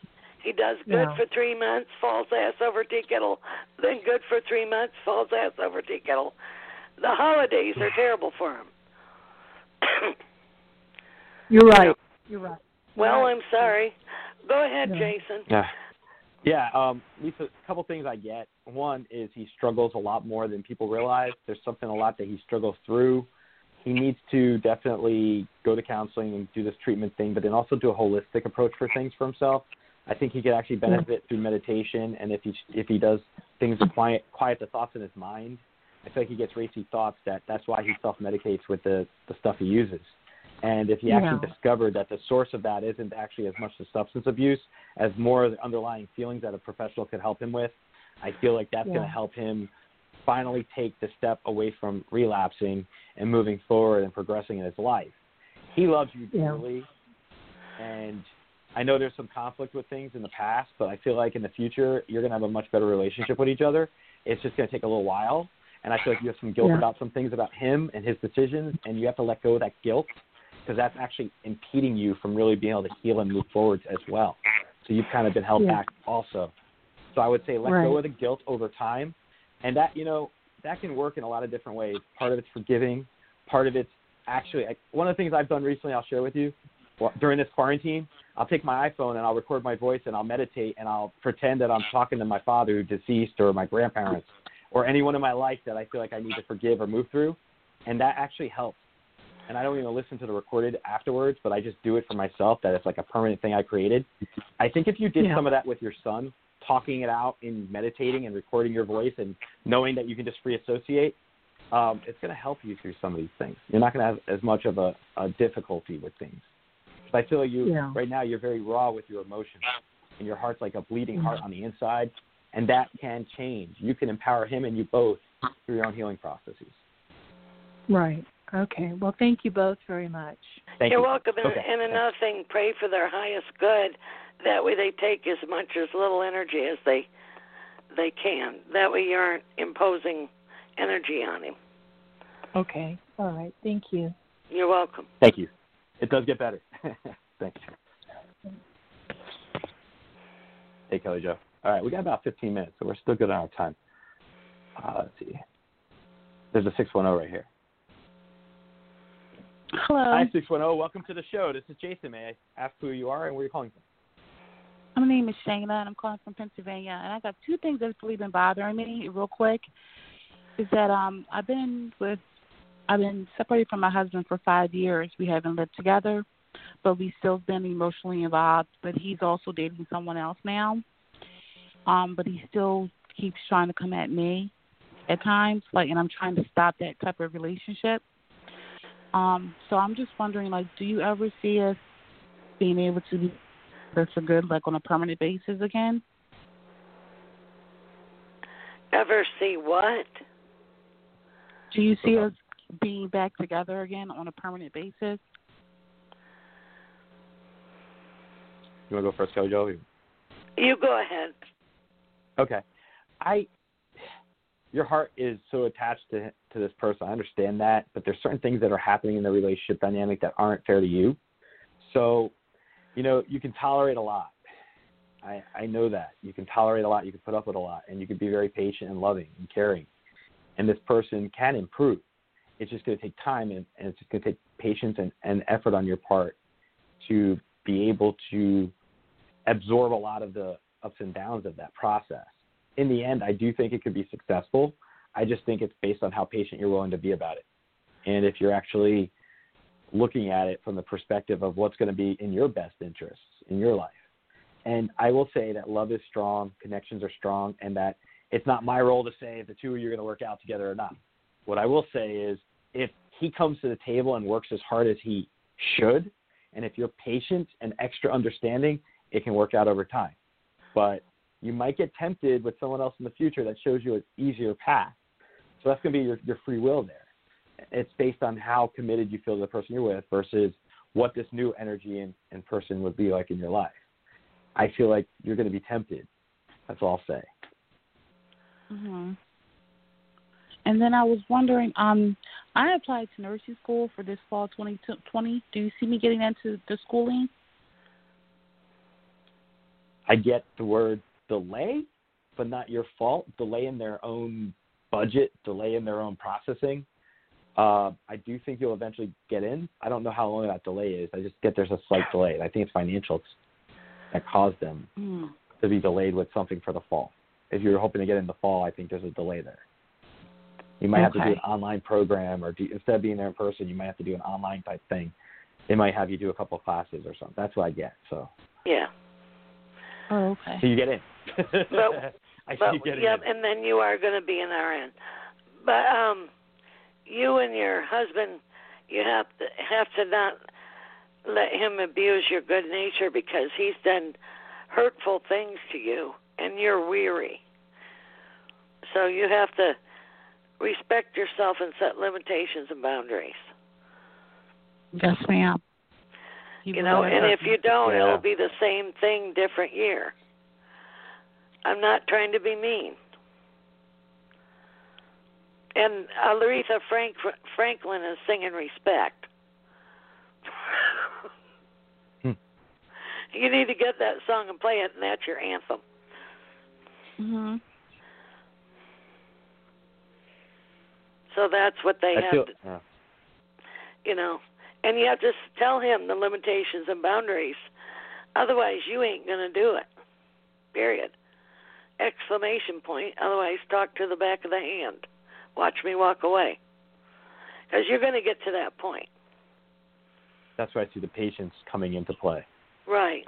He does good Yeah. for three months, falls ass over tea kettle, then good for three months, falls ass over tea kettle. The holidays are terrible for him. [COUGHS] You're right. You're right. well, I'm sorry. Go ahead, Jason. Yeah. Yeah, um, Lisa, a couple things I get. One is he struggles a lot more than people realize. There's something a lot that he struggles through. He needs to definitely go to counseling and do this treatment thing, but then also do a holistic approach for things for himself. I think he could actually benefit through meditation, and if he if he does things to quiet quiet the thoughts in his mind, I feel like he gets racy thoughts. That that's why he self medicates with the the stuff he uses. And if he actually Yeah. discovered that the source of that isn't actually as much the substance abuse as more of the underlying feelings that a professional could help him with, I feel like that's going to help him finally take the step away from relapsing and moving forward and progressing in his life. He loves you Yeah. dearly, and I know there's some conflict with things in the past, but I feel like in the future you're going to have a much better relationship with each other. It's just going to take a little while, and I feel like you have some guilt Yeah. about some things about him and his decisions, and you have to let go of that guilt because that's actually impeding you from really being able to heal and move forward as well. So you've kind of been held Yeah. back also. So I would say let Right. go of the guilt over time, and that you know that can work in a lot of different ways. Part of it's forgiving, part of it's actually like, one of the things I've done recently. I'll share with you well, during this quarantine. I'll take my iPhone and I'll record my voice and I'll meditate and I'll pretend that I'm talking to my father who's deceased or my grandparents or anyone in my life that I feel like I need to forgive or move through, and that actually helps. And I don't even listen to the recorded afterwards, but I just do it for myself. That it's like a permanent thing I created. I think if you did Yeah. some of that with your son, talking it out and meditating and recording your voice and knowing that you can just free associate, um, it's going to help you through some of these things. You're not going to have as much of a, a difficulty with things. But I feel like you Yeah. right now you're very raw with your emotions, and your heart's like a bleeding heart on the inside, and that can change. You can empower him and you both through your own healing processes. Right. Okay. Well, thank you both very much. Thank You're you. welcome. And, and another thing, pray for their highest good. That way, they take as much as little energy as they they can. That way, you aren't imposing energy on him. Okay. All right. Thank you. You're welcome. Thank you. It does get better. [LAUGHS] Thanks. Hey, Kelly Jo. All right, we got about 15 minutes, so we're still good on our time. Uh, let's see. There's a 610 right here. Hello. Hi, 610. Welcome to the show. This is Jason. May I ask who you are and where you're calling from? My name is Shayna, and I'm calling from Pennsylvania. And I got two things that's really been bothering me, real quick. Is that um I've been with I've been separated from my husband for five years. We haven't lived together, but we still been emotionally involved. But he's also dating someone else now. Um, but he still keeps trying to come at me at times, like, and I'm trying to stop that type of relationship. Um, so I'm just wondering, like, do you ever see us being able to be together for good, like on a permanent basis again? Ever see what? Do you see us being back together again on a permanent basis? You want to go first, Kelly Jo? You go ahead. Okay. I your heart is so attached to to this person. I understand that, but there's certain things that are happening in the relationship dynamic that aren't fair to you. So, you know, you can tolerate a lot. I, I know that. You can tolerate a lot, you can put up with a lot, and you can be very patient and loving and caring. And this person can improve. It's just going to take time and, and it's just going to take patience and, and effort on your part to be able to absorb a lot of the ups and downs of that process. In the end, I do think it could be successful. I just think it's based on how patient you're willing to be about it. And if you're actually looking at it from the perspective of what's going to be in your best interests in your life. And I will say that love is strong, connections are strong, and that it's not my role to say if the two of you are going to work out together or not. What I will say is if he comes to the table and works as hard as he should, and if you're patient and extra understanding, it can work out over time. But you might get tempted with someone else in the future that shows you an easier path. So that's going to be your, your free will there. It's based on how committed you feel to the person you're with versus what this new energy and, and person would be like in your life. I feel like you're going to be tempted. That's all I'll say. hmm And then I was wondering, um, I applied to nursing school for this fall 2020. Do you see me getting into the schooling? I get the word delay, but not your fault. Delay in their own budget, delay in their own processing. Uh, I do think you'll eventually get in. I don't know how long that delay is. I just get there's a slight delay. I think it's financial that caused them mm. to be delayed with something for the fall. If you're hoping to get in the fall, I think there's a delay there. You might okay. have to do an online program, or do, instead of being there in person, you might have to do an online type thing. They might have you do a couple of classes or something. That's what I get. So. Yeah. Oh, okay. So you get in. but, [LAUGHS] I see but, you get yep, in. and then you are going to be an RN. But um, you and your husband, you have to have to not let him abuse your good nature because he's done hurtful things to you, and you're weary. So you have to respect yourself and set limitations and boundaries. Yes, ma'am. You know, and if you don't, Yeah. it'll be the same thing, different year. I'm not trying to be mean. And Aretha Frank, Franklin is singing respect. Hmm. You need to get that song and play it, and that's your anthem. Mhm. So that's what they I have feel. to yeah. you know, and you have to tell him the limitations and boundaries. Otherwise, you ain't going to do it. Period. Exclamation point. Otherwise, talk to the back of the hand. Watch me walk away. Because you're going to get to that point. That's where I see the patience coming into play. Right.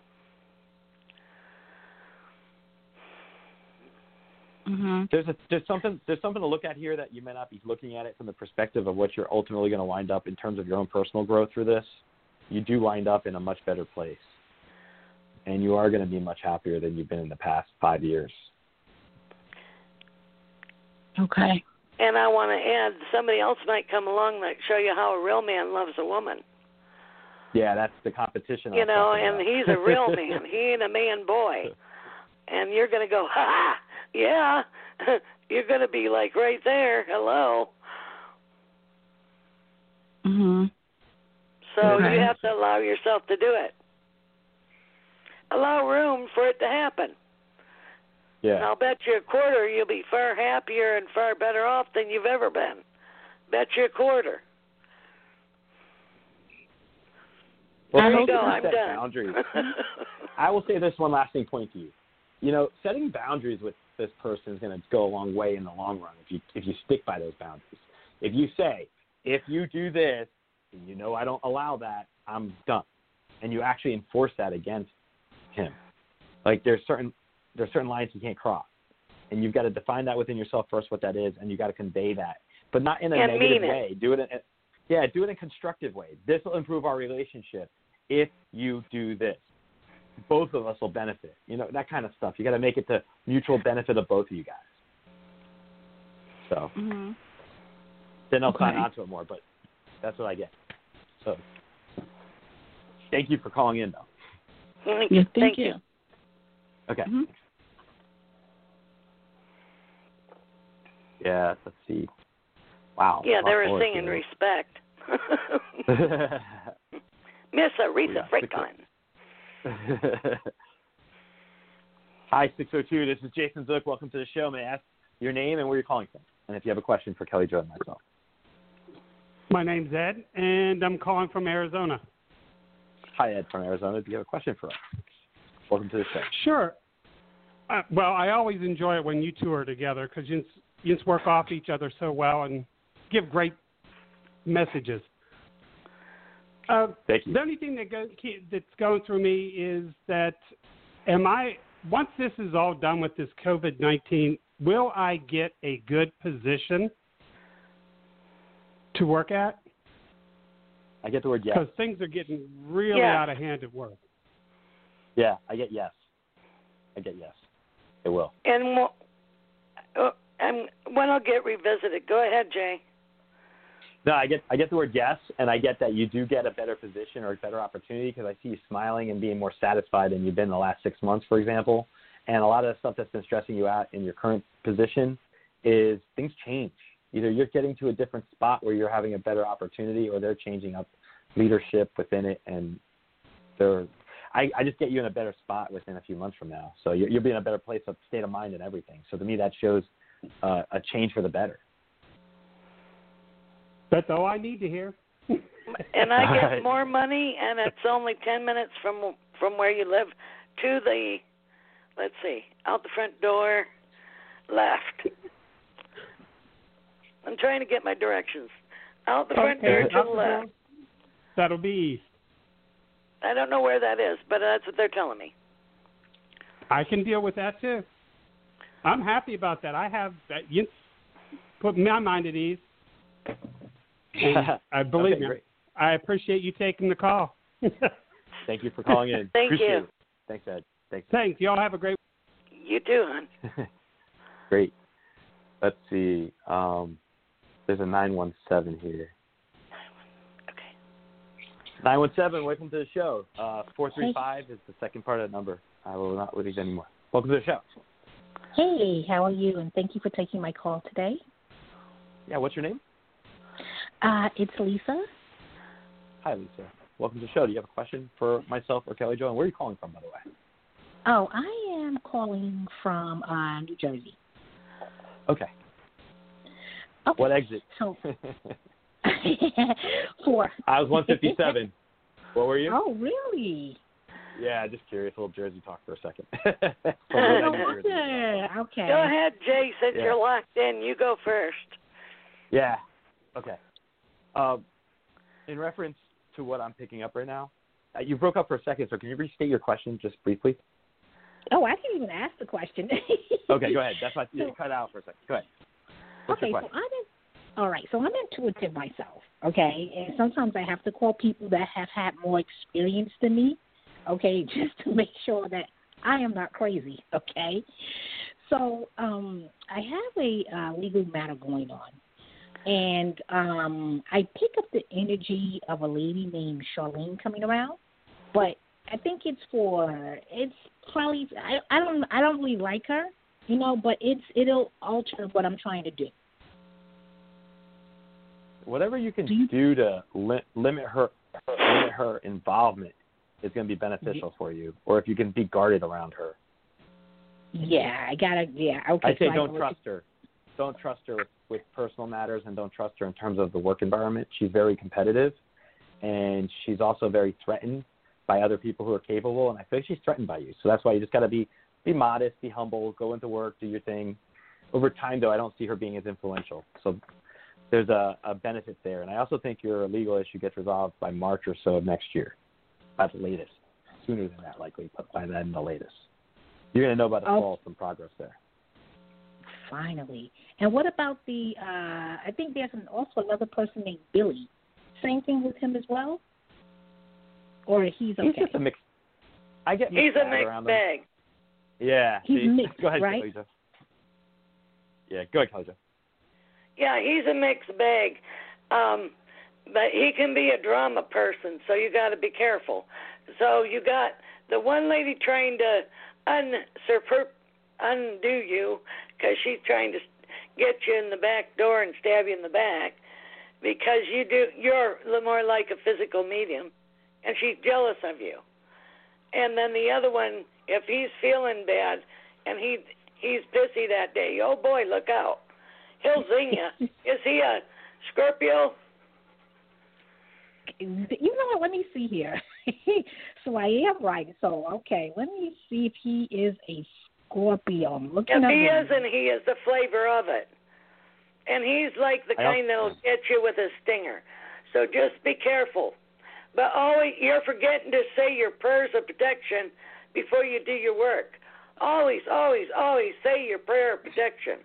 Mm-hmm. There's a there's something there's something to look at here that you may not be looking at it from the perspective of what you're ultimately going to wind up in terms of your own personal growth through this. You do wind up in a much better place, and you are going to be much happier than you've been in the past five years. Okay. And I want to add, somebody else might come along that show you how a real man loves a woman. Yeah, that's the competition. I You know, and about. he's a real [LAUGHS] man. He ain't a man boy. And you're going to go, ha, yeah. [LAUGHS] you're going to be like right there. Hello. Mhm. So Okay. you have to allow yourself to do it. Allow room for it to happen. And yeah. I'll bet you a quarter you'll be far happier and far better off than you've ever been. Bet you a quarter. Well, there you go. I'm set done. Boundaries. [LAUGHS] I will say this one lasting point to you. You know, setting boundaries with this person is going to go a long way in the long run if you if you stick by those boundaries. If you say, if you do this, and you know I don't allow that, I'm done, and you actually enforce that against him. Like there's certain there's certain lines you can't cross, and you've got to define that within yourself first what that is, and you've got to convey that, but not in a And negative way. Do it in yeah, do it in a constructive way. This will improve our relationship if you do this. Both of us will benefit. You know, that kind of stuff. You got to make it the mutual benefit of both of you guys. So Mhm. then I'll sign Okay. on to it more, but that's what I get. So thank you for calling in, though. Thank Yeah, you. thank, you. you. Okay. Mhm. Yeah, let's see. Wow. Yeah, they Lot were more singing here. respect. [LAUGHS] Miss Aretha Franklin. [LAUGHS] Hi, 602. This is Jason Zook. Welcome to the show. May I ask your name and where you're calling from? And if you have a question for Kelly Jo and myself. My name's Ed, and I'm calling from Arizona. Hi, Ed from Arizona. Do you have a question for us? Welcome to the show. Sure. Uh, well, I always enjoy it when you two are together because you, you work off each other so well and give great messages. Uh, Thank you. The only thing that goes, that's going through me is that am I once this is all done with this COVID nineteen, will I get a good position to work at? I get the word yes. Because things are getting really Yes. out of hand at work. Yeah, I get yes. I get yes. It will. And mo- uh, and when I'll get revisited. Go ahead, Jay. No, I get I get the word yes, and I get that you do get a better position or a better opportunity because I see you smiling and being more satisfied than you've been the last six months, for example. And a lot of the stuff that's been stressing you out in your current position is things change. Either you're getting to a different spot where you're having a better opportunity, or they're changing up leadership within it, and they're. I, I just get you in a better spot within a few months from now. So you'll be in a better place of state of mind and everything. So to me, that shows uh, a change for the better. That's all I need to hear. And I get [LAUGHS] Right. more money, and it's only ten minutes from from where you live to the. Let's see, out the front door, left. I'm trying to get my directions. Out the front door Okay, to the the left. door. That'll be east. I don't know where that is, but that's what they're telling me. I can deal with that too. I'm happy about that. I have that. You put my mind at ease. [LAUGHS] I believe Okay, me. great. I appreciate you taking the call. [LAUGHS] Thank you for calling in. Thank Appreciate you. It. Thanks, Ed. Thanks. Thanks. Y'all have a great. You too, hon. [LAUGHS] Great. Let's see. Um, there's a 917 here. 917, welcome to the show. Uh, 435 is the second part of that number. I will not leave anymore. Welcome to the show. Hey, how are you? And thank you for taking my call today. Yeah, what's your name? Uh, it's Lisa. Hi, Lisa. Welcome to the show. Do you have a question for myself or Kelly Jo? And where are you calling from, by the way? Oh, I am calling from uh, New Jersey. Okay. Okay. What exit? So, [LAUGHS] [LAUGHS] for. I was 157. [LAUGHS] what were you? Oh, really? Yeah, just curious. A little Jersey talk for a second. [LAUGHS] [LAUGHS] From no New Jersey. wonder. Okay. Go ahead, Jay. Since Yeah. you're locked in, you go first. Yeah. Okay. Um, in reference to what I'm picking up right now, uh, you broke up for a second, so can you restate your question just briefly? Oh, I didn't even ask the question. [LAUGHS] Okay, go ahead. That's why you cut out for a second. Go ahead. What's okay, so? I'm in, all right. So I'm intuitive myself. Okay, and sometimes I have to call people that have had more experience than me. Okay, [LAUGHS] just to make sure that I am not crazy. Okay, so um, I have a uh, legal matter going on, and um, I pick up the energy of a lady named Charlene coming around, but I think it's for it's probably I I don't I don't really like her, you know, but it's it'll alter what I'm trying to do. Whatever you can do to li- limit her, her limit her involvement is going to be beneficial for you, or if you can be guarded around her. Yeah, I gotta. Yeah, okay. I'd say so don't go- trust her. Don't trust her with, with personal matters, and don't trust her in terms of the work environment. She's very competitive, and she's also very threatened by other people who are capable. And I feel like she's threatened by you. So that's why you just got to be be modest, be humble, go into work, do your thing. Over time, though, I don't see her being as influential. So there's a, a benefit there. And I also think your legal issue gets resolved by March or so of next year, at the latest. Sooner than that, likely, but by then the latest. You're going to know about the Oh. fall some progress there. Finally. And what about the? uh I think there's an, also another person named Billy. Same thing with him as well. Or he's okay. He's just a mix. I get mixed He's a mixed around him. bag. Yeah. He's see? mixed, go ahead, right? Kelly Jo. Yeah, go ahead, Kelly Jo. Yeah, he's a mixed bag. Um, but he can be a drama person, so you got to be careful. So you got the one lady trying to undo you because she's trying to get you in the back door and stab you in the back because you do you're more like a physical medium. and she's jealous of you. And then the other one, if he's feeling bad and he he's pissy that day, oh boy, look out. He'll zing you. [LAUGHS] Is he a Scorpio? You know what? Let me see here. [LAUGHS] so I am right. So okay, let me see if he is a Scorpio. I'm looking If he his- isn't, he is the flavor of it. And he's like the I don't- kind that'll get you with a stinger. So just be careful. But always, you're forgetting to say your prayers of protection before you do your work. Always, always, always say your prayer of protection.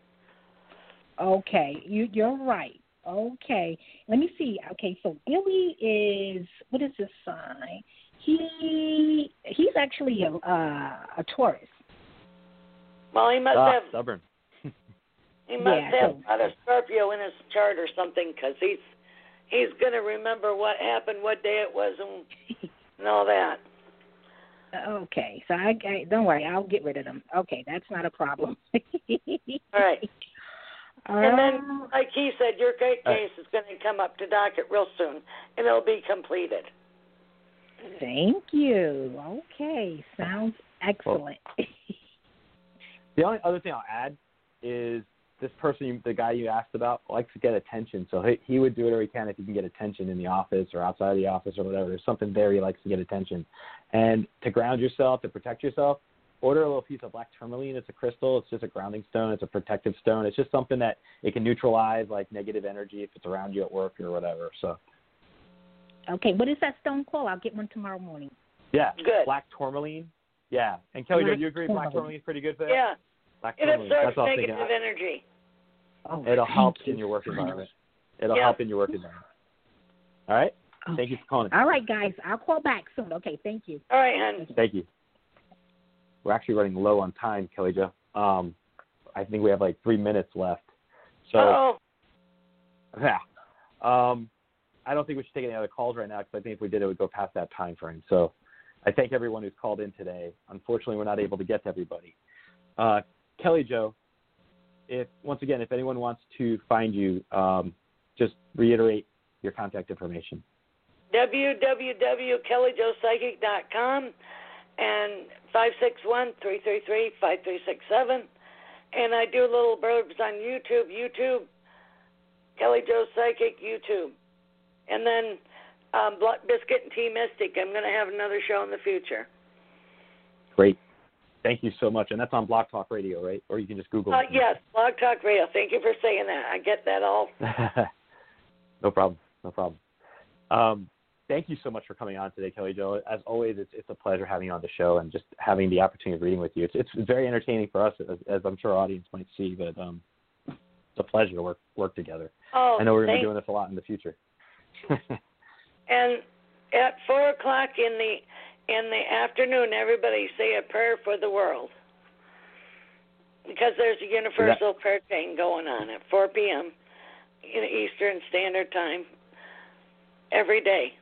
Okay, you you're right. Okay, let me see. Okay, so Billy is what is his sign? He he's actually a uh, a Taurus. Well, he must Ah, have stubborn. [LAUGHS] he must Yeah, have so- got a Scorpio in his chart or something because he's he's gonna remember what happened, what day it was, and, [LAUGHS] and all that. Okay, so I, I don't worry, I'll get rid of them. Okay, that's not a problem. [LAUGHS] All right. And then, like he said, your ca- Uh, case is going to come up to docket real soon, and it'll be completed. Thank you. Okay, sounds excellent. [LAUGHS] The only other thing I'll add is this person, the guy you asked about, likes to get attention. So he, he would do whatever he can if he can get attention in the office or outside of the office or whatever. There's something there he likes to get attention. And to ground yourself, to protect yourself, order a little piece of black tourmaline. It's a crystal. It's just a grounding stone. It's a protective stone. It's just something that it can neutralize like negative energy if it's around you at work or whatever. So okay, what is that stone called? I'll get one tomorrow morning. yeah, Good. black tourmaline. Yeah. And Kelly, Black do you agree black tourmaline. tourmaline is pretty good for that? Yeah, Black it tourmaline. absorbs That's all I was negative thinking. energy. Oh, It'll help you. in your work environment. It'll Yeah. help in your work environment. All right. Thank you for calling. All right, guys, I'll call back soon. Okay, thank you. All right, hon. Thank you. We're actually running low on time, Kelly Jo. Um, I think we have like three minutes left. So oh, yeah. Um, I don't think we should take any other calls right now because I think if we did, it would go past that time frame. So I thank everyone who's called in today. Unfortunately, we're not able to get to everybody. Uh, Kelly Jo, if once again, if anyone wants to find you, um, just reiterate your contact information. www.kellyjopsychic.com and 561-333-5367. And I do little blurbs on YouTube, YouTube, Kelly Jo Psychic, YouTube. And then um, Block Biscuit and Tea Mystic. I'm going to have another show in the future. Great. Thank you so much. And that's on Blog Talk Radio, right? Or you can just Google Uh, it. yes, Blog Talk Radio. Thank you for saying that. I get that all. [LAUGHS] no problem. No problem. Um, thank you so much for coming on today, Kelly Jo. As always, it's, it's a pleasure having you on the show and just having the opportunity of reading with you. It's, it's very entertaining for us, as, as I'm sure our audience might see, but um, it's a pleasure to work work together. Oh, I know we're going to be doing this a lot in the future. [LAUGHS] And at four o'clock in the in the afternoon, everybody say a prayer for the world because there's a universal prayer chain going on at 4 p.m. in Eastern Standard Time every day,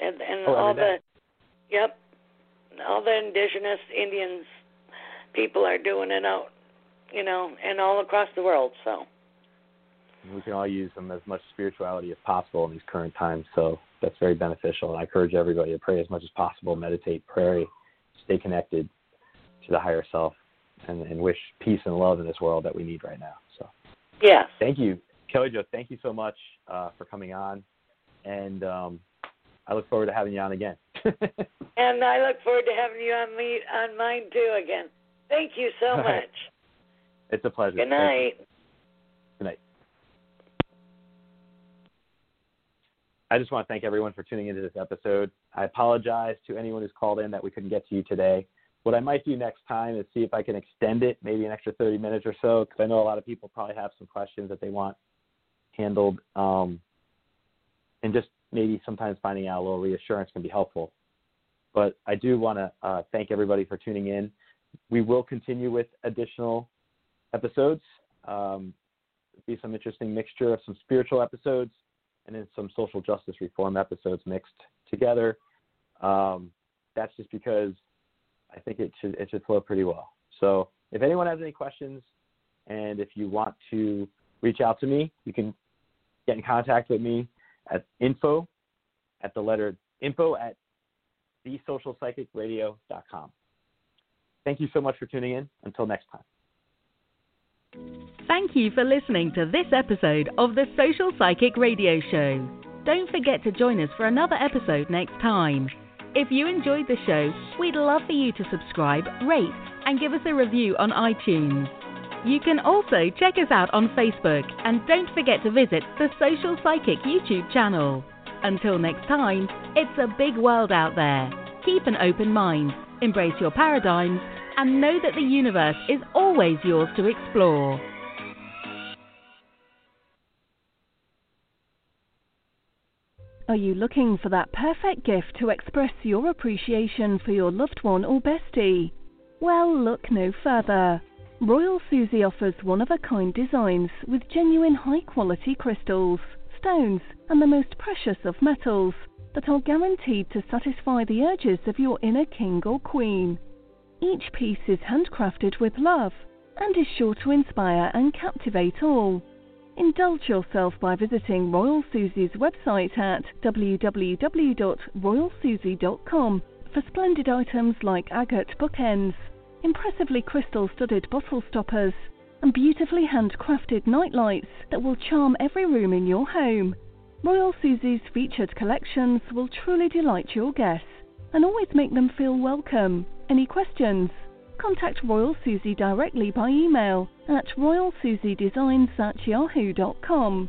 and and Oh, all the yep, all the indigenous Indians people are doing it out, you know, and all across the world. So we can all use them as much spirituality as possible in these current times. So that's very beneficial. And I encourage everybody to pray as much as possible, meditate, pray, stay connected to the higher self, and, and wish peace and love in this world that we need right now. So yes, thank you, Kelly Jo. Thank you so much uh, for coming on, and um, I look forward to having you on again. [LAUGHS] and I look forward to having you on me on mine too again. Thank you so much. right. it's a pleasure. Good night. Good night. I just want to thank everyone for tuning into this episode. I apologize to anyone who's called in that we couldn't get to you today. What I might do next time is see if I can extend it maybe an extra 30 minutes or so because I know a lot of people probably have some questions that they want handled. Um, and just maybe sometimes finding out a little reassurance can be helpful. But I do want to uh, thank everybody for tuning in. We will continue with additional episodes. Um, be some interesting mixture of some spiritual episodes and then some social justice reform episodes mixed together. Um, that's just because I think it should it should flow pretty well. So if anyone has any questions and if you want to reach out to me, you can get in contact with me at info at the letter info at thesocialpsychicradio.com. Thank you so much for tuning in. Until next time. Thank you for listening to this episode of the Social Psychic Radio Show. Don't forget to join us for another episode next time. If you enjoyed the show, we'd love for you to subscribe, rate, and give us a review on iTunes. You can also check us out on Facebook and don't forget to visit the Social Psychic YouTube channel. Until next time, it's a big world out there. Keep an open mind, embrace your paradigms, and know that the universe is always yours to explore. Are you looking for that perfect gift to express your appreciation for your loved one or bestie? Well, look no further. Royal Susie offers one of a kind designs with genuine high quality crystals, stones, and the most precious of metals that are guaranteed to satisfy the urges of your inner king or queen. Each piece is handcrafted with love and is sure to inspire and captivate all. Indulge yourself by visiting Royal Susie's website at www.royalsusie.com for splendid items like agate bookends, impressively crystal studded bottle stoppers, and beautifully handcrafted nightlights that will charm every room in your home. Royal Susie's featured collections will truly delight your guests and always make them feel welcome. Any questions? Contact Royal Susie directly by email at royalsusiedesigns at yahoo.com.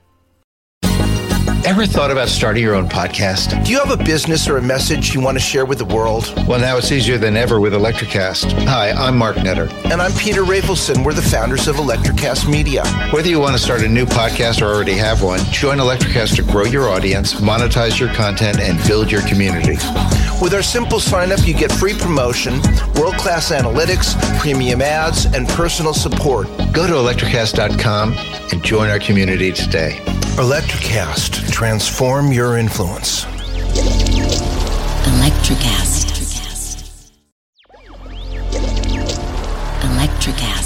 Ever thought about starting your own podcast? Do you have a business or a message you want to share with the world? Well, now it's easier than ever with Electricast. Hi, I'm Mark Netter. And I'm Peter Rafelson. We're the founders of Electricast Media. Whether you want to start a new podcast or already have one, join Electricast to grow your audience, monetize your content, and build your community. With our simple sign up, you get free promotion, world class analytics, premium ads, and personal support. Go to electricast.com and join our community today. Electricast, transform your influence. Electricast. Electricast.